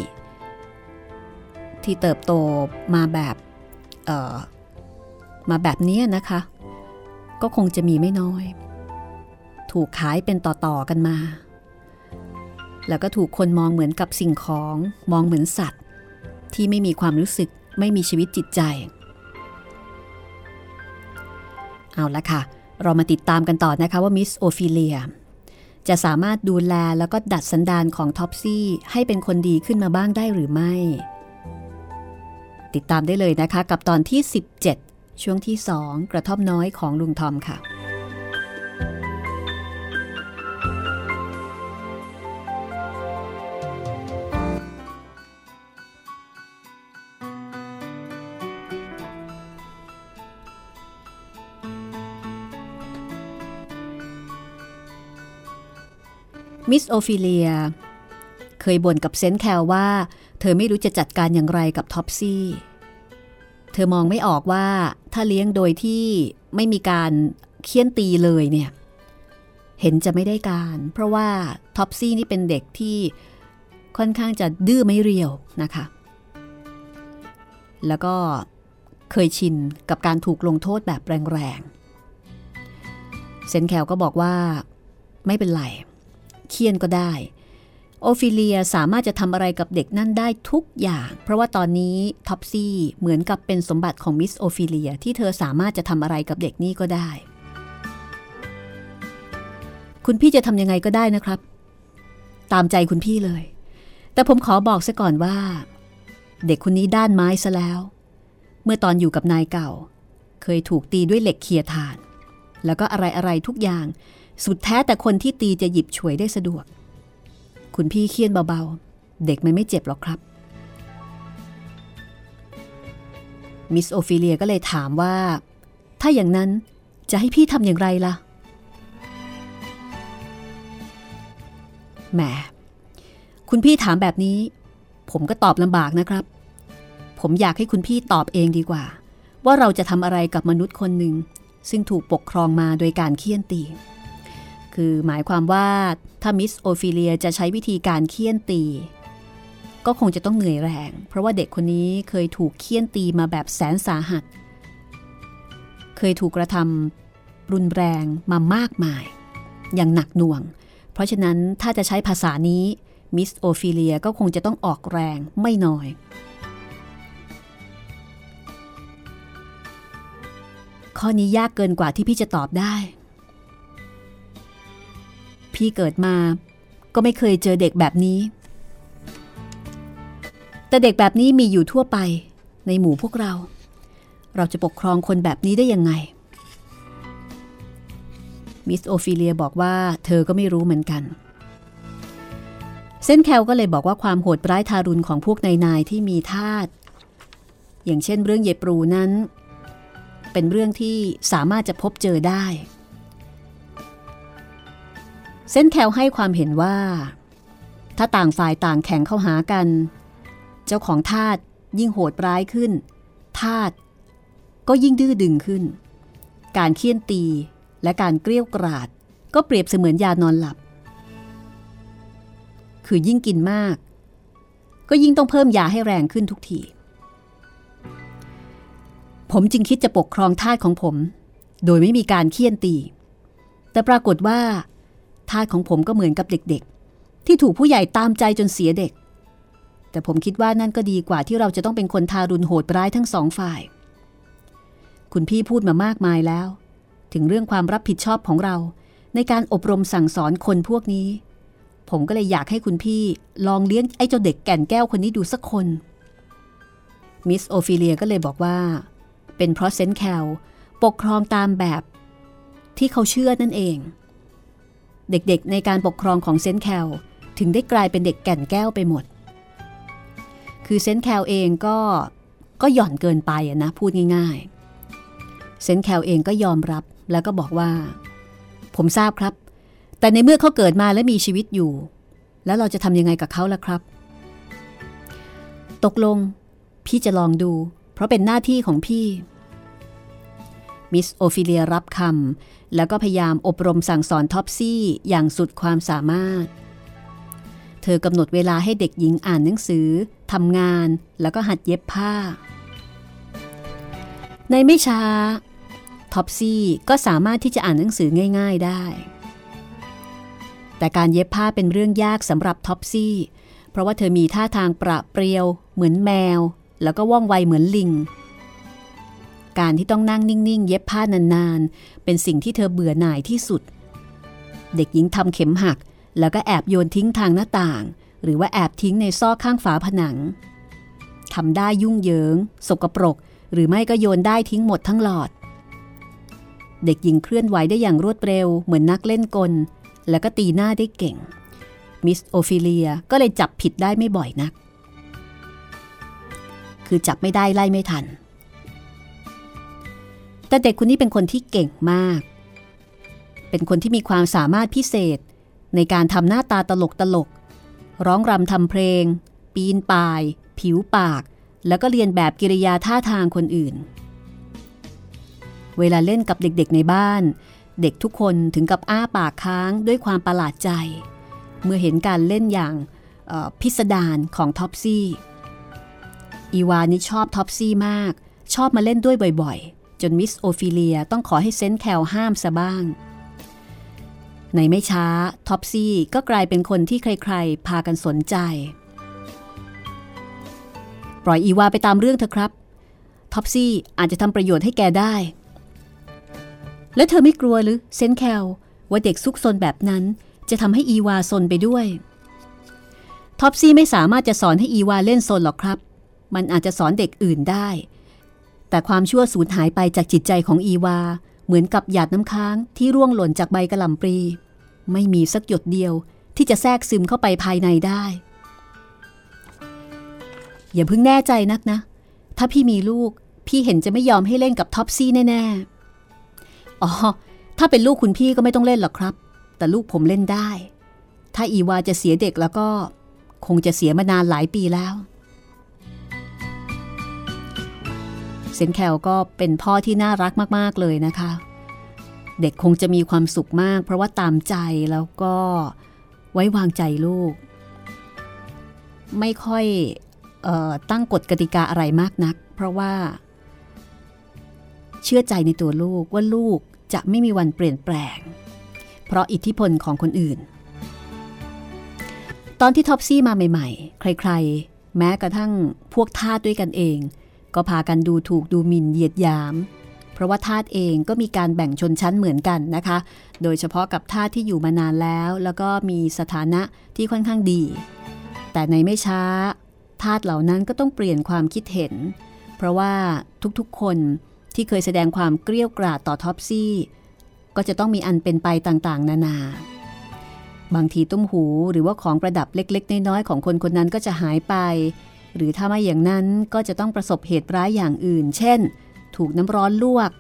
ที่เติบโตมาแบบเออมาแบบนี้นะคะ ก็คงจะมีไม่น้อย ถูกขายเป็นต่อๆกันมา แล้วก็ถูกคนมองเหมือนกับสิ่งของ มองเหมือนสัตว์ ที่ไม่มีความรู้สึก ไม่มีชีวิตจิตใจ เอาละค่ะ เรามาติดตามกันต่อนะคะว่ามิสโอฟิเลียจะสามารถดูแลแล้วก็ดัดสันดานของท็อปซี่ให้เป็นคนดีขึ้นมาบ้างได้หรือไม่ ติดตามได้เลยนะคะกับตอนที่ 17 ช่วงที่ 2 กระท่อมน้อยของลุงทอมค่ะ มิสโอฟิเลีย เคยบ่นกับเซนต์แคลว่า เธอไม่รู้จะจัดการอย่างไรกับท็อปซี่ เธอมองไม่ออกว่าถ้าเลี้ยงโดยที่ไม่มีการเฆี่ยนตีเลยเนี่ย เห็นจะไม่ได้การ เพราะว่าท็อปซี่นี่เป็นเด็กที่ค่อนข้างจะดื้อไม้เรียวนะคะ แล้วก็เคยชินกับการถูกลงโทษแบบแรงๆ เซนต์แคลก็บอกว่าไม่เป็นไรเฆี่ยนก็ได้ โอฟิเลียสามารถจะทำอะไรกับเด็กนั่นได้ทุกอย่าง เพราะว่าตอนนี้ท็อปซี่เหมือนกับเป็นสมบัติของมิสโอฟิเลียที่เธอสามารถจะทำอะไรกับเด็กนี่ก็ได้ คุณพี่จะทำยังไงก็ได้นะครับ ตามใจคุณพี่เลย แต่ผมขอบอกซะก่อนว่า เด็กคนนี้ด้านไม้ซะแล้ว เมื่อตอนอยู่กับนายเก่า เคยถูกตีด้วยเหล็กเคียถ่าน แล้วก็อะไรอะไรทุกอย่าง สุดแท้แต่คนที่ตีจะหยิบฉวยได้สะดวก คุณพี่เคียนเบาๆ เด็กมันไม่เจ็บหรอกครับ มิสโอฟิเลียก็เลยถามว่า ถ้าอย่างนั้นจะให้พี่ทำอย่างไรล่ะ แหม คุณพี่ถามแบบนี้ ผมก็ตอบลำบากนะครับ ผมอยากให้คุณพี่ตอบเองดีกว่า ว่าเราจะทำอะไรกับมนุษย์คนหนึ่งซึ่งถูกปกครองมาโดยการเคี่ยนตี คือหมายความว่าถ้ามิสโอฟิเลียจะใช้วิธีการเคี่ยนตี ก็คงจะต้องเหนื่อยแรง เพราะว่าเด็กคนนี้เคยถูกเคี่ยนตีมาแบบแสนสาหัส เคยถูกกระทำรุนแรงมามากมาย อย่างหนักหน่วง เพราะฉะนั้นถ้าจะใช้ภาษานี้มิสโอฟิเลียก็คงจะต้องออกแรงไม่น้อยข้อนี้ยากเกินกว่าที่พี่จะตอบได้ พี่เกิดมา ก็ไม่เคยเจอเด็กแบบนี้ แต่เด็กแบบนี้มีอยู่ทั่วไปในหมู่พวกเรา เราจะปกครองคนแบบนี้ได้ยังไง มิสโอฟิเลียบอกว่าเธอก็ไม่รู้เหมือนกันเส้นแคลก็เลยบอกว่าความโหดร้ายทารุณของพวกนายนายที่มีทาสอย่างเช่นเรื่องเยปรูนั้น เป็นเรื่องที่สามารถจะพบเจอได้ เส้นแคลให้ความเห็นว่า ถ้าต่างฝ่ายต่างแข่งเข้าหากัน เจ้าของทาสยิ่งโหดร้ายขึ้น ทาสก็ยิ่งดื้อดึงขึ้น การเคี่ยนตีและการเกลี้ยวกราด ก็เปรียบเสมือนยานอนหลับ คือยิ่งกินมาก ก็ยิ่งต้องเพิ่มยาให้แรงขึ้นทุกที ผมจึงคิดจะปกครองทาสของผม โดยไม่มีการเคี่ยนตี แต่ปรากฏว่า ทาสของผมก็เหมือนกับเด็กๆ ที่ถูกผู้ใหญ่ตามใจจนเสียเด็ก แต่ผมคิดว่านั่นก็ดีกว่าที่เราจะต้องเป็นคนทารุณโหดร้ายทั้งสองฝ่าย คุณพี่พูดมามากมายแล้ว ถึงเรื่องความรับผิดชอบของเราในการอบรมสั่งสอนคนพวกนี้ ผมก็เลยอยากให้คุณพี่ลองเลี้ยงไอ้เจ้าเด็กแก่นแก้วคนนี้ดูสักคน มิสโอฟิเลียก็เลยบอกว่า เป็นเพราะเซนแคลปกครองตามแบบที่เขาเชื่อนั่นเอง เด็กๆ ในการปกครองของเซนแคลถึงได้กลายเป็นเด็กแก่นแก้วไปหมด คือเซนแคลเองก็ก็หย่อนเกินไปนะพูดง่ายๆ เซนแคลเองก็ยอมรับแล้วก็บอกว่า ผมทราบครับ แต่ในเมื่อเขาเกิดมาและมีชีวิตอยู่ แล้วเราจะทำยังไงกับเขาล่ะครับ ตกลง พี่จะลองดู เพราะเป็นหน้าที่ของพี่ มิสโอฟิเลียรับคำแล้วก็พยายามอบรมสั่งสอนท็อปซี่อย่างสุดความสามารถ เธอกำหนดเวลาให้เด็กหญิงอ่านหนังสือทำงานแล้วก็หัดเย็บผ้า ในไม่ช้าท็อปซี่ก็สามารถที่จะอ่านหนังสือง่าย ๆได้ แต่การเย็บผ้าเป็นเรื่องยากสำหรับท็อปซี่ เพราะว่าเธอมีท่าทางปราดเปรียว เหมือนแมว แล้วก็ว่องไวเหมือนลิง การที่ต้องนั่งนิ่งๆ เย็บผ้านานๆ เป็นสิ่งที่เธอเบื่อหน่ายที่สุด เด็กหญิงทำเข็มหัก แล้วก็แอบโยนทิ้งทางหน้าต่าง หรือว่าแอบทิ้งในซอกข้างฝาผนังทำได้ยุ่งเหยิง สกปรก หรือไม่ก็โยนได้ทิ้งหมดทั้งหลอด เด็กหญิงเคลื่อนไหวได้อย่างรวดเร็ว เหมือนนักเล่นกล แล้วก็ตีหน้าได้เก่ง มิสโอฟิเลียก็เลยจับผิดได้ไม่บ่อยนัก คือจับไม่ได้ไล่ไม่ทัน แต่เด็กคนนี้เป็นคนที่เก่งมาก เป็นคนที่มีความสามารถพิเศษ ในการทำหน้าตาตลกตลก ร้องรำทำเพลง ปีนป่าย ผิวปาก แล้วก็เรียนแบบกิริยาท่าทางคนอื่น เวลาเล่นกับเด็กๆในบ้าน เด็กทุกคนถึงกับอ้าปากค้างด้วยความประหลาดใจ เมื่อเห็นการเล่นอย่างพิสดารของท็อปซี่ อีวานี่ชอบท็อปซี่มาก ชอบมาเล่นด้วยบ่อยๆ จนมิสโอฟิเลียต้องขอให้เซนต์แคลห้ามซะบ้าง ในไม่ช้าท็อปซี่ก็กลายเป็นคนที่ใครๆ พากันสนใจ ปล่อยอีวาไปตามเรื่องเถอะครับท็อปซี่อาจจะทำประโยชน์ให้แกได้ แล้วเธอไม่กลัวหรือเซนต์แคลว่าเด็กซุกซนแบบนั้นจะทำให้อีวาซนไปด้วยท็อปซี่ไม่สามารถจะสอนให้อีวาเล่นซนหรอกครับ มันอาจจะสอนเด็กอื่นได้ แต่ความชั่วสูญหายไปจากจิตใจของอีวา เหมือนกับหยาดน้ำค้างที่ร่วงหล่นจากใบกระหล่ำปลี ไม่มีสักหยดเดียวที่จะแทรกซึมเข้าไปภายในได้ อย่าเพิ่งแน่ใจนักนะ ถ้าพี่มีลูก พี่เห็นจะไม่ยอมให้เล่นกับท็อปซี่แน่ๆ อ๋อ ถ้าเป็นลูกคุณพี่ก็ไม่ต้องเล่นหรอกครับ แต่ลูกผมเล่นได้ ถ้าอีวาจะเสียเด็กแล้วก็ คงจะเสียมานานหลายปีแล้ว ซนแคลก็เป็นพ่อที่น่ารักมาก ๆ เลยนะคะ เด็กคงจะมีความสุขมาก เพราะว่าตามใจแล้วก็ไว้วางใจลูก ไม่ค่อยออตั้งกฎกติกาอะไรมากนัก เพราะว่า เชื่อใจในตัวลูกว่าลูกจะไม่มีวันเปลี่ยนแปลง เพราะอิทธิพลของคนอื่น ตอนที่ท็อปซี่มาใหม่ ๆ ใคร ๆ แม้กระทั่งพวกทาสด้วยกันเอง ก็พากันดูถูกดูหมิ่นเหยียดหยาม เพราะว่าทาสเองก็มีการแบ่งชนชั้นเหมือนกันนะคะ โดยเฉพาะกับทาสที่อยู่มานานแล้ว แล้วก็มีสถานะที่ค่อนข้างดี แต่ในไม่ช้าทาสเหล่านั้นก็ต้องเปลี่ยนความคิดเห็น เพราะว่าทุกๆคนที่เคยแสดงความเกลี้ยกล่อต่อท็อปซี่ ก็จะต้องมีอันเป็นไปต่างๆ นานา บางทีตุ้มหูหรือว่าของประดับเล็ก ๆ น้อยๆของคนคนนั้นก็จะหายไป หรือถ้าไม่อย่างนั้นก็จะต้องประสบเหตุร้ายอย่างอื่น เช่น ถูกน้ำร้อนลวก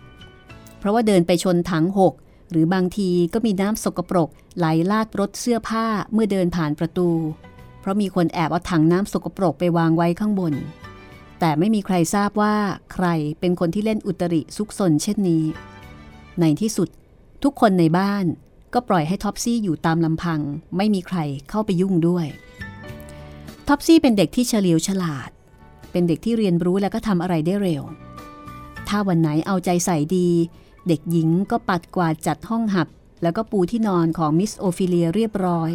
เพราะว่าเดินไปชนถังหก หรือบางทีก็มีน้ำสกปรก ไหลราดรดเสื้อผ้าเมื่อเดินผ่านประตู เพราะมีคนแอบเอาถังน้ำสกปรกไปวางไว้ข้างบน แต่ไม่มีใครทราบว่าใครเป็นคนที่เล่นอุตริซุกซนเช่นนี้ ในที่สุดทุกคนในบ้านก็ปล่อยให้ท็อปซี่อยู่ตามลำพัง ไม่มีใครเข้าไปยุ่งด้วย ท็อปซี่เป็นเด็กที่เฉลียวฉลาด เป็นเด็กที่เรียนรู้และก็ทำอะไรได้เร็ว ถ้าวันไหนเอาใจใส่ดี เด็กหญิงก็ปัดกวาดจัดห้องหับ แล้วก็ปูที่นอนของมิสโอฟิเลียเรียบร้อย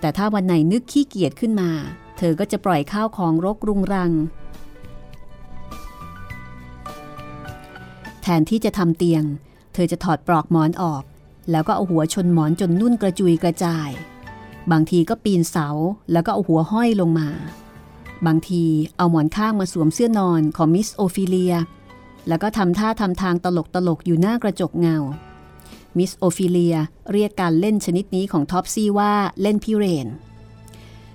แต่ถ้าวันไหนนึกขี้เกียจขึ้นมา เธอก็จะปล่อยข้าวของรกรุงรัง แทนที่จะทำเตียง เธอจะถอดปลอกหมอนออก แล้วก็เอาหัวชนหมอนจนนุ่นกระจุยกระจาย บางทีก็ปีนเสาแล้วก็เอาหัวห้อยลงมา บางทีเอาหมอนข้างมาสวมเสื้อนอนของมิสโอฟิเลีย แล้วก็ทำท่าทำทางตลกตลกอยู่หน้ากระจกเงา มิสโอฟิเลียเรียกการเล่นชนิดนี้ของท็อปซี่ว่าเล่นพิเรนทร์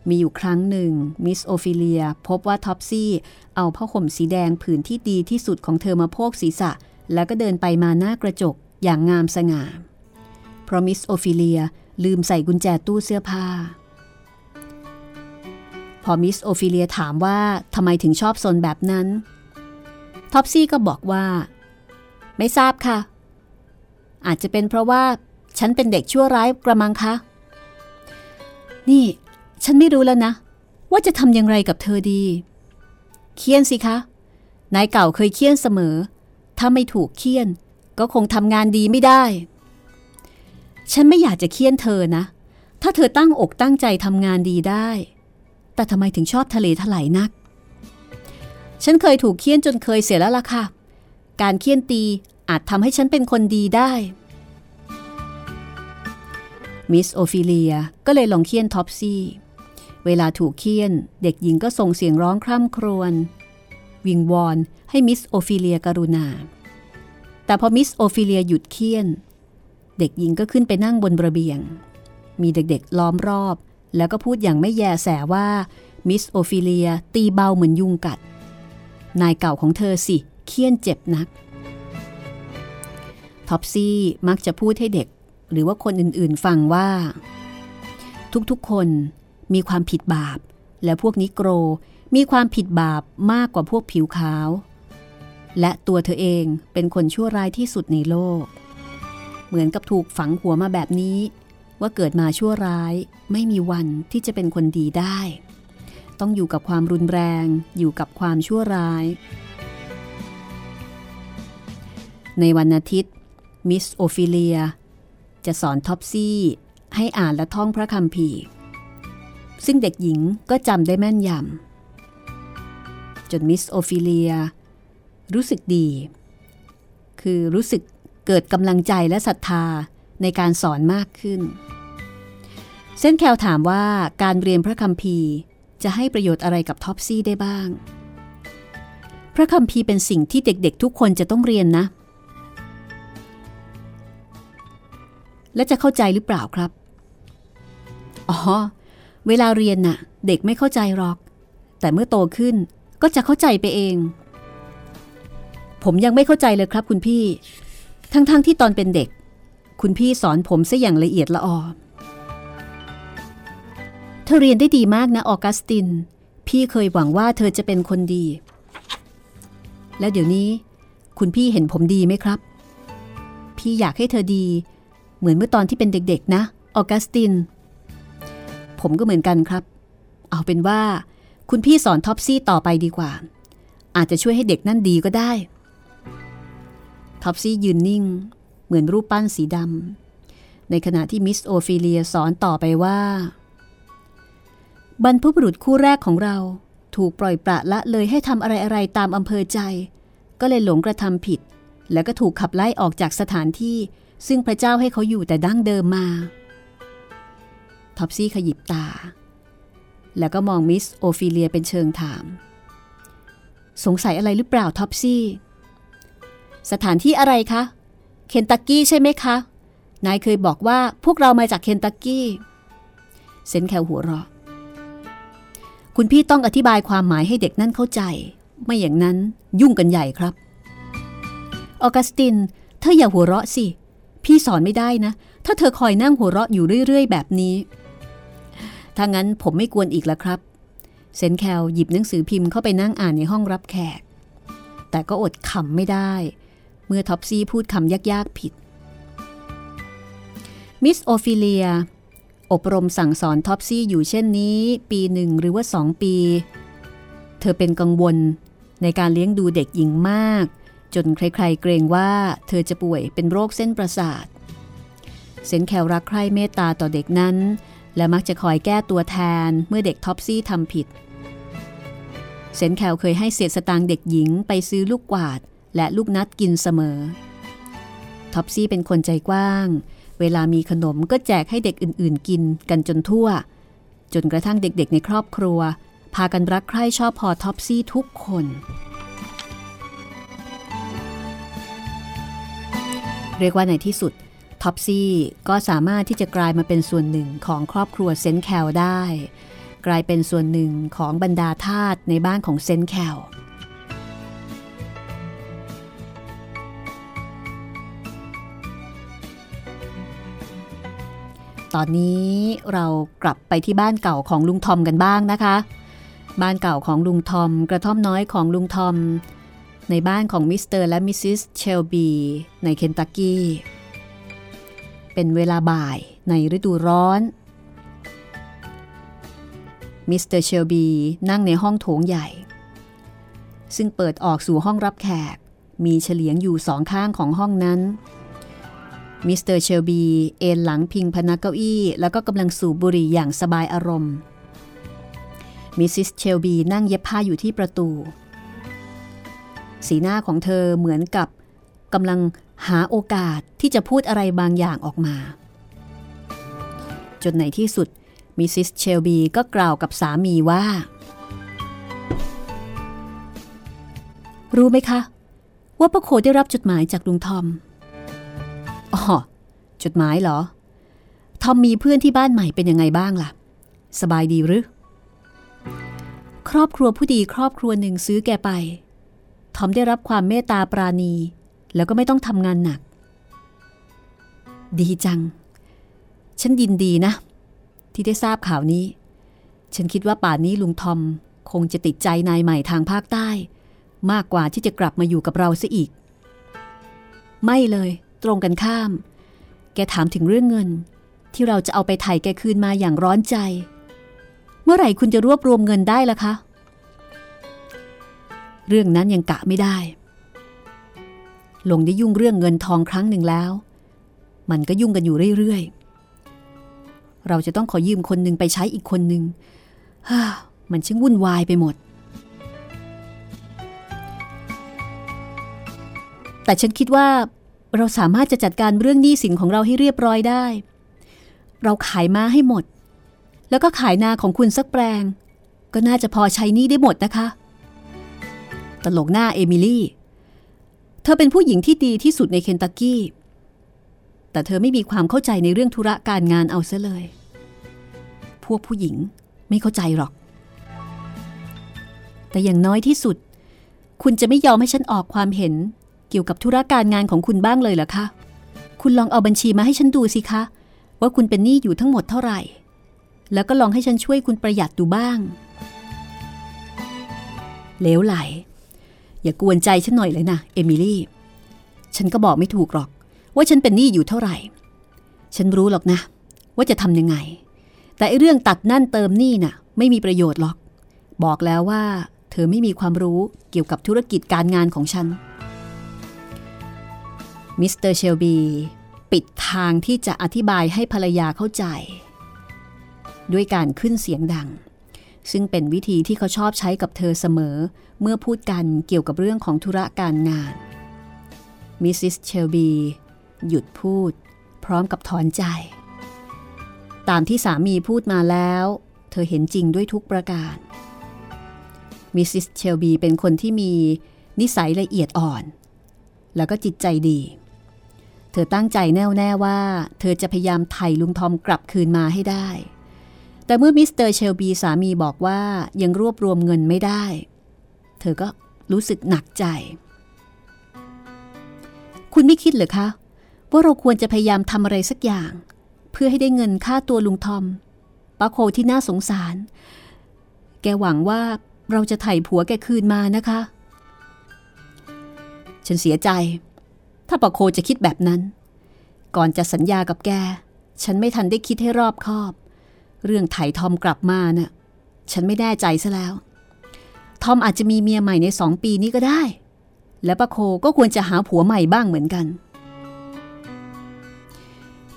มีอยู่ครั้งหนึ่งมิสโอฟิเลียพบว่าท็อปซี่เอาผ้าห่มสีแดงผืนที่ดีที่สุดของเธอมาโพกศีรษะ แล้วก็เดินไปมาหน้ากระจกอย่างงามสง่าเพราะมิสโอฟิเลีย ลืมใส่กุญแจตู้เสื้อผ้า พอมิสโอฟิเลียถามว่าทำไมถึงชอบซนแบบนั้น ท็อปซี่ก็บอกว่า ไม่ทราบค่ะ อาจจะเป็นเพราะว่าฉันเป็นเด็กชั่วร้ายกระมังคะ นี่ ฉันไม่รู้แล้วนะ ว่าจะทำอย่างไรกับเธอดี เฆี่ยนสิคะ นายเก่าเคยเฆี่ยนเสมอ ถ้าไม่ถูกเฆี่ยน ก็คงทำงานดีไม่ได้ ฉันไม่อยากจะเฆี่ยนเธอนะ ถ้าเธอตั้งอกตั้งใจทำงานดีได้ แต่ทำไมถึงชอบทะเลถลายนัก ฉันเคยถูกเฆี่ยนจนเคยเสียแล้วล่ะค่ะ การเฆี่ยนตีอาจทำให้ฉันเป็นคนดีได้ มิสโอฟิเลียก็เลยลองเฆี่ยนท็อปซี่เวลาถูกเฆี่ยนเด็กหญิงก็ส่งเสียงร้องคร่ำครวญวิงวอนให้มิสโอฟิเลียกรุณา แต่พอมิสโอฟิเลียหยุดเฆี่ยน เด็กหญิงก็ขึ้นไปนั่งบนระเบียง มีเด็กๆล้อมรอบ แล้วก็พูดอย่างไม่แยแสว่ามิสโอฟิเลียตีเบาเหมือนยุงกัด นายเก่าของเธอสิเฆี่ยนเจ็บนัก ท็อปซี่มักจะพูดให้เด็ก หรือว่าคนอื่นๆฟังว่า ทุกๆคนมีความผิดบาป และพวกนิโกรมีความผิดบาปมากกว่าพวกผิวขาว และตัวเธอเองเป็นคนชั่วร้ายที่สุดในโลก เหมือนกับถูกฝังหัวมาแบบนี้ ว่าเกิดมาชั่วร้ายไม่มีวันที่จะเป็นคนดีได้ ต้องอยู่กับความรุนแรง อยู่กับความชั่วร้าย ในวันอาทิตย์ มิสโอฟิเลีย จะสอนท็อปซี่ให้อ่านและท่องพระคัมภีร์ ซึ่งเด็กหญิงก็จำได้แม่นยำจนมิสโอฟิเลียรู้สึกดี คือรู้สึก เกิดกำลังใจและศรัทธาในการสอนมากขึ้น เซนต์แคลถามว่าการเรียนพระคัมภีร์จะให้ประโยชน์อะไรกับท็อปซี่ได้บ้าง พระคัมภีร์เป็นสิ่งที่เด็กๆ ทุกคนจะต้องเรียนนะ และจะเข้าใจหรือเปล่าครับ อ๋อ เวลาเรียนน่ะ เด็กไม่เข้าใจหรอก แต่เมื่อโตขึ้นก็จะเข้าใจไปเอง ผมยังไม่เข้าใจเลยครับคุณพี่ ทั้งๆทที่ตอนเป็นเด็ก คุณพี่สอนผมซะอย่างละเอียดละออเธอเรียนได้ดีมากนะออกัสติน พี่เคยหวังว่าเธอจะเป็นคนดี แล้วเดี๋ยวนี้ คุณพี่เห็นผมดีไหมครับ พี่อยากให้เธอดี เหมือนเมื่อตอนที่เป็นเด็กๆ นะออกัสติน ผมก็เหมือนกันครับ เอาเป็นว่า คุณพี่สอนท็อปซี่ต่อไปดีกว่า อาจจะช่วยให้เด็กนั่นดีก็ได้ ท็อปซี่ยืนนิ่ง เหมือนรูปปั้นสีดำในขณะที่มิสโอฟิเลียสอนต่อไปว่า บรรพบุรุษคู่แรกของเราถูกปล่อยปละละเลยให้ทำอะไรๆตามอำเภอใจ ก็เลยหลงกระทำผิด แล้วก็ถูกขับไล่ออกจากสถานที่ ซึ่งพระเจ้าให้เขาอยู่แต่ดั้งเดิมมาท็อปซี่ขยิบตา แล้วก็มองมิสโอฟิเลียเป็นเชิงถาม สงสัยอะไรหรือเปล่าท็อปซี่ สถานที่อะไรคะ เคนตักกี้ใช่ไหมคะ นายเคยบอกว่าพวกเรามาจากเคนตักกี้ เซนแคลหัวเราะ คุณพี่ต้องอธิบายความหมายให้เด็กนั่นเข้าใจ ไม่อย่างนั้นยุ่งกันใหญ่ครับ ออกัสติน เธออย่าหัวเราะสิ พี่สอนไม่ได้นะ ถ้าเธอคอยนั่งหัวเราะอยู่เรื่อย ๆ แบบนี้ ถ้างั้นผมไม่กวนอีกแล้วครับ เซนแคลหยิบหนังสือพิมพ์เข้าไปนั่งอ่านในห้องรับแขกแต่ก็อดขำไม่ได้ เมื่อท็อปซี่พูดคำยากๆผิด มิสโอฟิเลีย อบรมสั่งสอนท็อปซี่อยู่เช่นนี้ปีหนึ่งหรือว่าสองปี เธอเป็นกังวลในการเลี้ยงดูเด็กหญิงมาก จนใครๆเกรงว่าเธอจะป่วยเป็นโรคเส้นประสาท เซนแคลรักใคร่เมตตาต่อเด็กนั้น และมักจะคอยแก้ตัวแทนเมื่อเด็กท็อปซี่ทำผิดเซนแคลเคยให้เศษสตางค์เด็กหญิงไปซื้อลูกกวาด และลูกนัทกินเสมอ ท็อปซี่เป็นคนใจกว้าง เวลามีขนมก็แจกให้เด็กอื่นๆ กินกันจนทั่ว จนกระทั่งเด็กๆ ในครอบครัว พากันรักใคร่ชอบพอท็อปซี่ทุกคน เรียกว่าในที่สุดท็อปซี่ก็สามารถที่จะกลายมาเป็นส่วนหนึ่งของครอบครัวเซนแคลได้ กลายเป็นส่วนหนึ่งของบรรดาทาสในบ้านของเซนแคล ตอนนี้เรากลับไปที่บ้านเก่าของลุงทอมกันบ้างนะคะ บ้านเก่าของลุงทอม กระท่อมน้อยของลุงทอม ในบ้านของมิสเตอร์และมิสซิสเชลบีในเคนตักกี้เป็นเวลาบ่ายในฤดูร้อนมิสเตอร์เชลบีนั่งในห้องโถงใหญ่ ซึ่งเปิดออกสู่ห้องรับแขกมีเฉลียงอยู่สองข้างของห้องนั้น มิสเตอร์เชลบีเอนหลังพิงพนักเก้าอี้ แล้วก็กำลังสูบบุหรี่อย่างสบายอารมณ์ มิสซิสเชลบีนั่งเย็บผ้าอยู่ที่ประตู สีหน้าของเธอเหมือนกับกำลังหาโอกาสที่จะพูดอะไรบางอย่างออกมา จนในที่สุดมิสซิสเชลบีก็กล่าวกับสามีว่า รู้ไหมคะ ว่าป้าโคได้รับจดหมายจากลุงทอม อ๋อจดหมายเหรอ ทอมมีเพื่อนที่บ้านใหม่เป็นยังไงบ้างล่ะ สบายดีหรือ ครอบครัวผู้ดีครอบครัวหนึ่งซื้อแกไป ทอมได้รับความเมตตาปราณี แล้วก็ไม่ต้องทำงานหนัก ดีจัง ฉันยินดีนะ ที่ได้ทราบข่าวนี้ ฉันคิดว่าป่านนี้ลุงทอมคงจะติดใจนายใหม่ทางภาคใต้ มากกว่าที่จะกลับมาอยู่กับเราซะอีก ไม่เลย ตรงกันข้าม แกถามถึงเรื่องเงิน ที่เราจะเอาไปไถ่แกคืนมาอย่างร้อนใจ เมื่อไหร่คุณจะรวบรวมเงินได้ล่ะคะ เรื่องนั้นยังกะไม่ได้ หลงได้ยุ่งเรื่องเงินทองครั้งหนึ่งแล้ว มันก็ยุ่งกันอยู่เรื่อยๆ เราจะต้องขอยืมคนหนึ่งไปใช้อีกคนหนึ่งฮ่ามันช่างวุ่นวายไปหมด แต่ฉันคิดว่า เราสามารถจะจัดการเรื่องหนี้สินของเราให้เรียบร้อยได้ เราขายม้าให้หมด แล้วก็ขายนาของคุณสักแปลง ก็น่าจะพอใช้หนี้ได้หมดนะคะ ตลกหน้าเอมิลี่ เธอเป็นผู้หญิงที่ดีที่สุดในเคนตักกี้ แต่เธอไม่มีความเข้าใจในเรื่องธุระการงานเอาซะเลย พวกผู้หญิงไม่เข้าใจหรอก แต่อย่างน้อยที่สุด คุณจะไม่ยอมให้ฉันออกความเห็น เกี่ยวกับธุระการงานของคุณบ้างเลยเหรอคะ คุณลองเอาบัญชีมาให้ฉันดูสิคะ ว่าคุณเป็นหนี้อยู่ทั้งหมดเท่าไหร่ แล้วก็ลองให้ฉันช่วยคุณประหยัดดูบ้าง เลวไหล อย่ากวนใจฉันหน่อยเลยนะเอมิลี่ ฉันก็บอกไม่ถูกหรอก ว่าฉันเป็นหนี้อยู่เท่าไหร่ ฉันรู้หรอกนะ ว่าจะทำยังไง แต่ไอเรื่องตัดนั่นเติมหนี้น่ะ ไม่มีประโยชน์หรอก บอกแล้วว่า เธอไม่มีความรู้เกี่ยวกับธุรกิจการงานของฉัน มิสเตอร์เชลบีปิดทางที่จะอธิบายให้ภรรยาเข้าใจ ด้วยการขึ้นเสียงดัง ซึ่งเป็นวิธีที่เขาชอบใช้กับเธอเสมอ เมื่อพูดกันเกี่ยวกับเรื่องของธุระการงาน มิสซิสเชลบีหยุดพูด พร้อมกับถอนใจ ตามที่สามีพูดมาแล้ว เธอเห็นจริงด้วยทุกประการ มิสซิสเชลบีเป็นคนที่มีนิสัยละเอียดอ่อน แล้วก็จิตใจดีเธอตั้งใจแน่วแน่ว่า เธอจะพยายามไถ่ลุงทอมกลับคืนมาให้ได้ แต่เมื่อมิสเตอร์เชลบีสามีบอกว่ายังรวบรวมเงินไม่ได้ เธอก็รู้สึกหนักใจ คุณไม่คิดเหรอคะ ว่าเราควรจะพยายามทำอะไรสักอย่าง เพื่อให้ได้เงินค่าตัวลุงทอมป้าโคที่น่าสงสาร แกหวังว่าเราจะไถ่ผัวแกคืนมานะคะ ฉันเสียใจ ถ้าป้าโคจะคิดแบบนั้น ก่อนจะสัญญากับแก ฉันไม่ทันได้คิดให้รอบคอบ เรื่องไถ่ทอมกลับมาน่ะ ฉันไม่แน่ใจซะแล้ว ทอมอาจจะมีเมียใหม่ในสองปีนี้ก็ได้ และป้าโคก็ควรจะหาผัวใหม่บ้างเหมือนกัน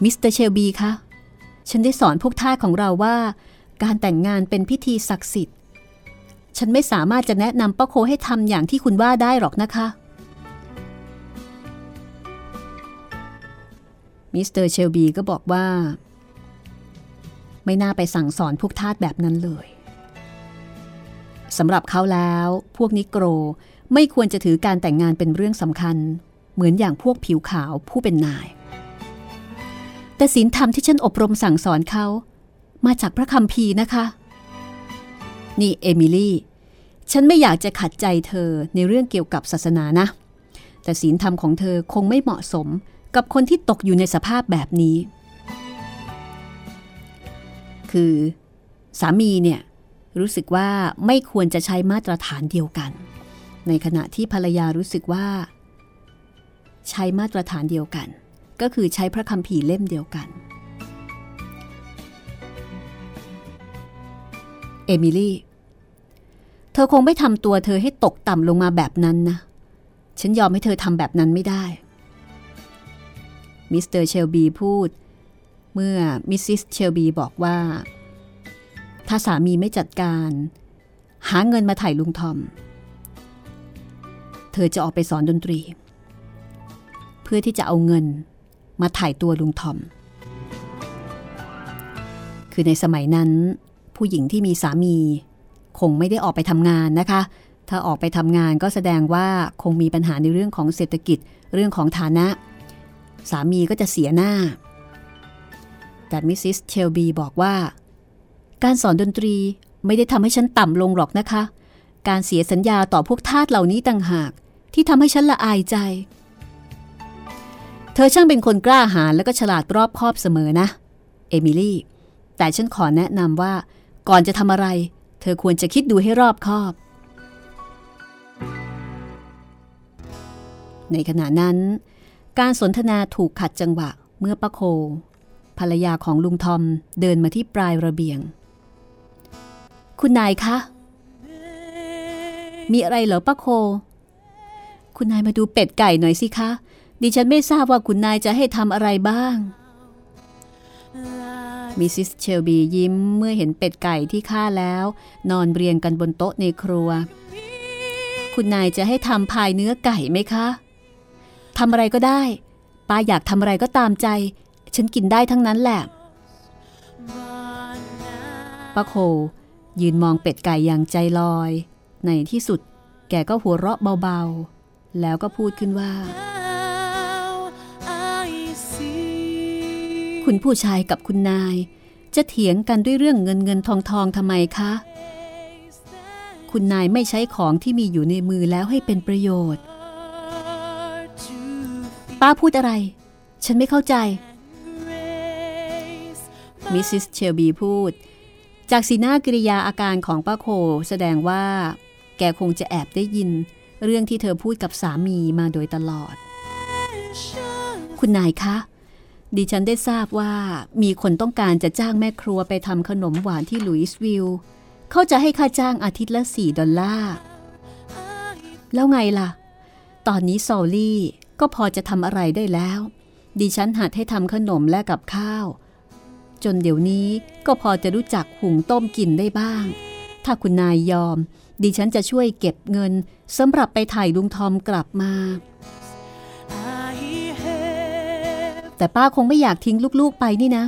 มิสเตอร์เชลบีคะ ฉันได้สอนพวกทาสของเราว่า การแต่งงานเป็นพิธีศักดิ์สิทธิ์ ฉันไม่สามารถจะแนะนำป้าโคให้ทำอย่างที่คุณว่าได้หรอกนะคะ มิสเตอร์เชลบีก็บอกว่า ไม่น่าไปสั่งสอนพวกทาสแบบนั้นเลยสำหรับเขาแล้ว พวกนิโกรไม่ควรจะถือการแต่งงานเป็นเรื่องสำคัญ เหมือนอย่างพวกผิวขาวผู้เป็นนาย แต่ศีลธรรมที่ฉันอบรมสั่งสอนเขา มาจากพระคัมภีร์นะคะ นี่เอมิลี่ ฉันไม่อยากจะขัดใจเธอในเรื่องเกี่ยวกับศาสนานะ แต่ศีลธรรมของเธอคงไม่เหมาะสม กับคนที่ตกอยู่ในสภาพแบบนี้ คือสามีเนี่ยรู้สึกว่าไม่ควรจะใช้มาตรฐานเดียวกัน ในขณะที่ภรรยารู้สึกว่า ใช้มาตรฐานเดียวกัน ก็คือใช้พระคัมภีร์เล่มเดียวกัน เอมิลี่ เธอคงไม่ทำตัวเธอให้ตกต่ำลงมาแบบนั้นนะ ฉันยอมให้เธอทำแบบนั้นไม่ได้ มิสเตอร์เชลบีพูด เมื่อมิสซิสเชลบีบอกว่า ถ้าสามีไม่จัดการ หาเงินมาไถ่ลุงทอม เธอจะออกไปสอนดนตรี เพื่อที่จะเอาเงินมาถ่ายตัวลุงทอม คือในสมัยนั้น ผู้หญิงที่มีสามี คงไม่ได้ออกไปทำงานนะคะ ถ้าออกไปทำงานก็แสดงว่าคงมีปัญหาในเรื่องของเศรษฐกิจเรื่องของฐานะ สามีก็จะเสียหน้า แต่มิสซิสเชลบีบอกว่า การสอนดนตรีไม่ได้ทำให้ฉันต่ำลงหรอกนะคะ การเสียสัญญาต่อพวกทาสเหล่านี้ต่างหากที่ทำให้ฉันละอายใจ เธอช่างเป็นคนกล้าหาญและก็ฉลาดรอบคอบเสมอนะ เอมิลี่ แต่ฉันขอแนะนำว่าก่อนจะทำอะไร เธอควรจะคิดดูให้รอบคอบ ในขณะนั้น การสนทนาถูกขัดจังหวะเมื่อป้าโค ภรรยาของลุงทอมเดินมาที่ปลายระเบียง คุณนายคะ มีอะไรเหรอป้าโค คุณนายมาดูเป็ดไก่หน่อยสิคะ ดิฉันไม่ทราบว่าคุณนายจะให้ทำอะไรบ้างมิสซิสเชลบียิ้มเมื่อเห็นเป็ดไก่ที่ฆ่าแล้ว นอนเรียงกันบนโต๊ะในครัว คุณนายจะให้ทำพายเนื้อไก่ไหมคะ ทำอะไรก็ได้ ป้าอยากทำอะไรก็ตามใจ ฉันกินได้ทั้งนั้นแหละ ป้าโคยืนมองเป็ดไก่อย่างใจลอย ในที่สุดแกก็หัวเราะเบาๆ แล้วก็พูดขึ้นว่า คุณผู้ชายกับคุณนาย จะเถียงกันด้วยเรื่องเงินเงินทองทองทำไมคะ คุณนายไม่ใช้ของที่มีอยู่ในมือแล้วให้เป็นประโยชน์ ป้าพูดอะไร ฉันไม่เข้าใจ มิสซิสเชลบีพูด จากสีหน้ากริยาอาการของป้าโคแสดงว่า แกคงจะแอบได้ยิน เรื่องที่เธอพูดกับสามีมาโดยตลอด คุณนายคะ ดิฉันได้ทราบว่ามีคนต้องการจะจ้างแม่ครัวไปทำขนมหวานที่ลุยส์วิลล์เขาจะให้ค่าจ้างอาทิตย์ละ 4 ดอลลาร์ แล้วไงล่ะ ตอนนี้ซอลลี่ ก็พอจะทำอะไรได้แล้ว ดิฉันหัดให้ทำขนมและกับข้าว จนเดี๋ยวนี้ก็พอจะรู้จักหุงต้มกินได้บ้าง ถ้าคุณนายยอม ดิฉันจะช่วยเก็บเงินสำหรับไปถ่ายลุงทอมกลับมา แต่ป้าคงไม่อยากทิ้งลูกๆไปนี่นะ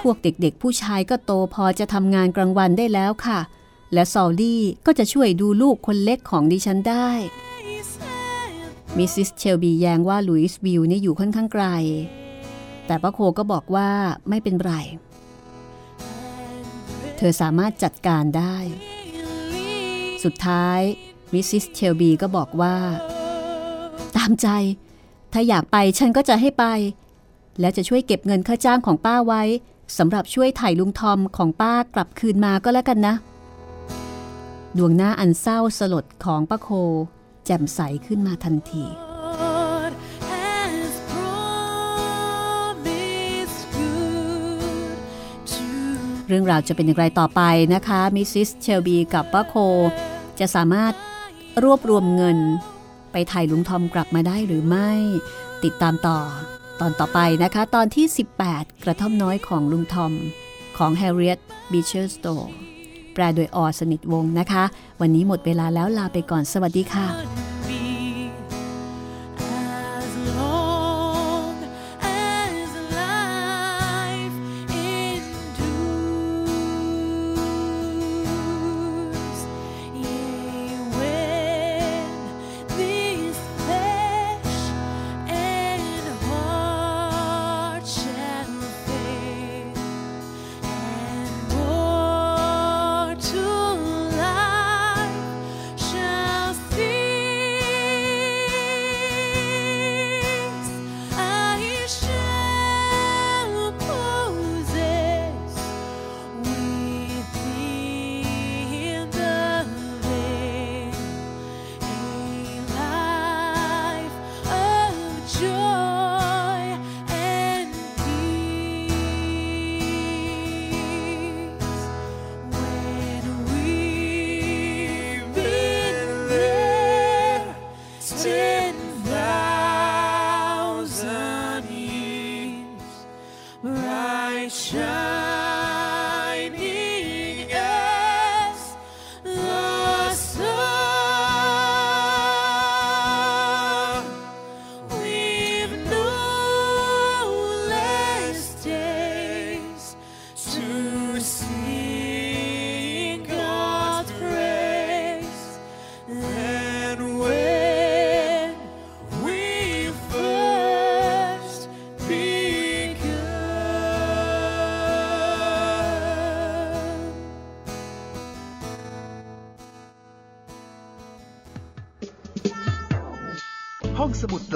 พวกเด็กๆ ผู้ชายก็โตพอจะทำงานกลางวันได้แล้วค่ะ และซอลลี่ก็จะช่วยดูลูกคนเล็กของดิฉันได้ มิสซิสเชลบีแย้งว่าลุยส์วิลนี่อยู่ค่อนข้างไกล แต่ป้าโคก็บอกว่าไม่เป็นไร เธอสามารถจัดการได้ สุดท้ายมิสซิสเชลบีก็บอกว่า ตามใจ ถ้าอยากไปฉันก็จะให้ไป แล้วจะช่วยเก็บเงินค่าจ้างของป้าไว้สำหรับช่วยถ่ายลุงทอมของป้ากลับคืนมาก็แล้วกันนะ ดวงหน้าอันเศร้าสลดของป้าโค จ่มใสขึ้นมาทันทีเรื่องราวจะเป็นอย่างไรต่อไปนะคะมิสซิสเชลบีกับป้าโค จะสามารถรวบรวมเงิน ไปไถ่ลุงทอมกลับมาได้หรือไม่ ติดตามต่อ ตอนต่อไปนะคะ ตอนที่ 18 กระท่อมน้อยของลุงทอม ของแฮร์ริเอตบีเชอร์สโตแปลโดย อ. สนิทวงศ์นะคะ วันนี้หมดเวลาแล้วลาไปก่อนสวัสดีค่ะ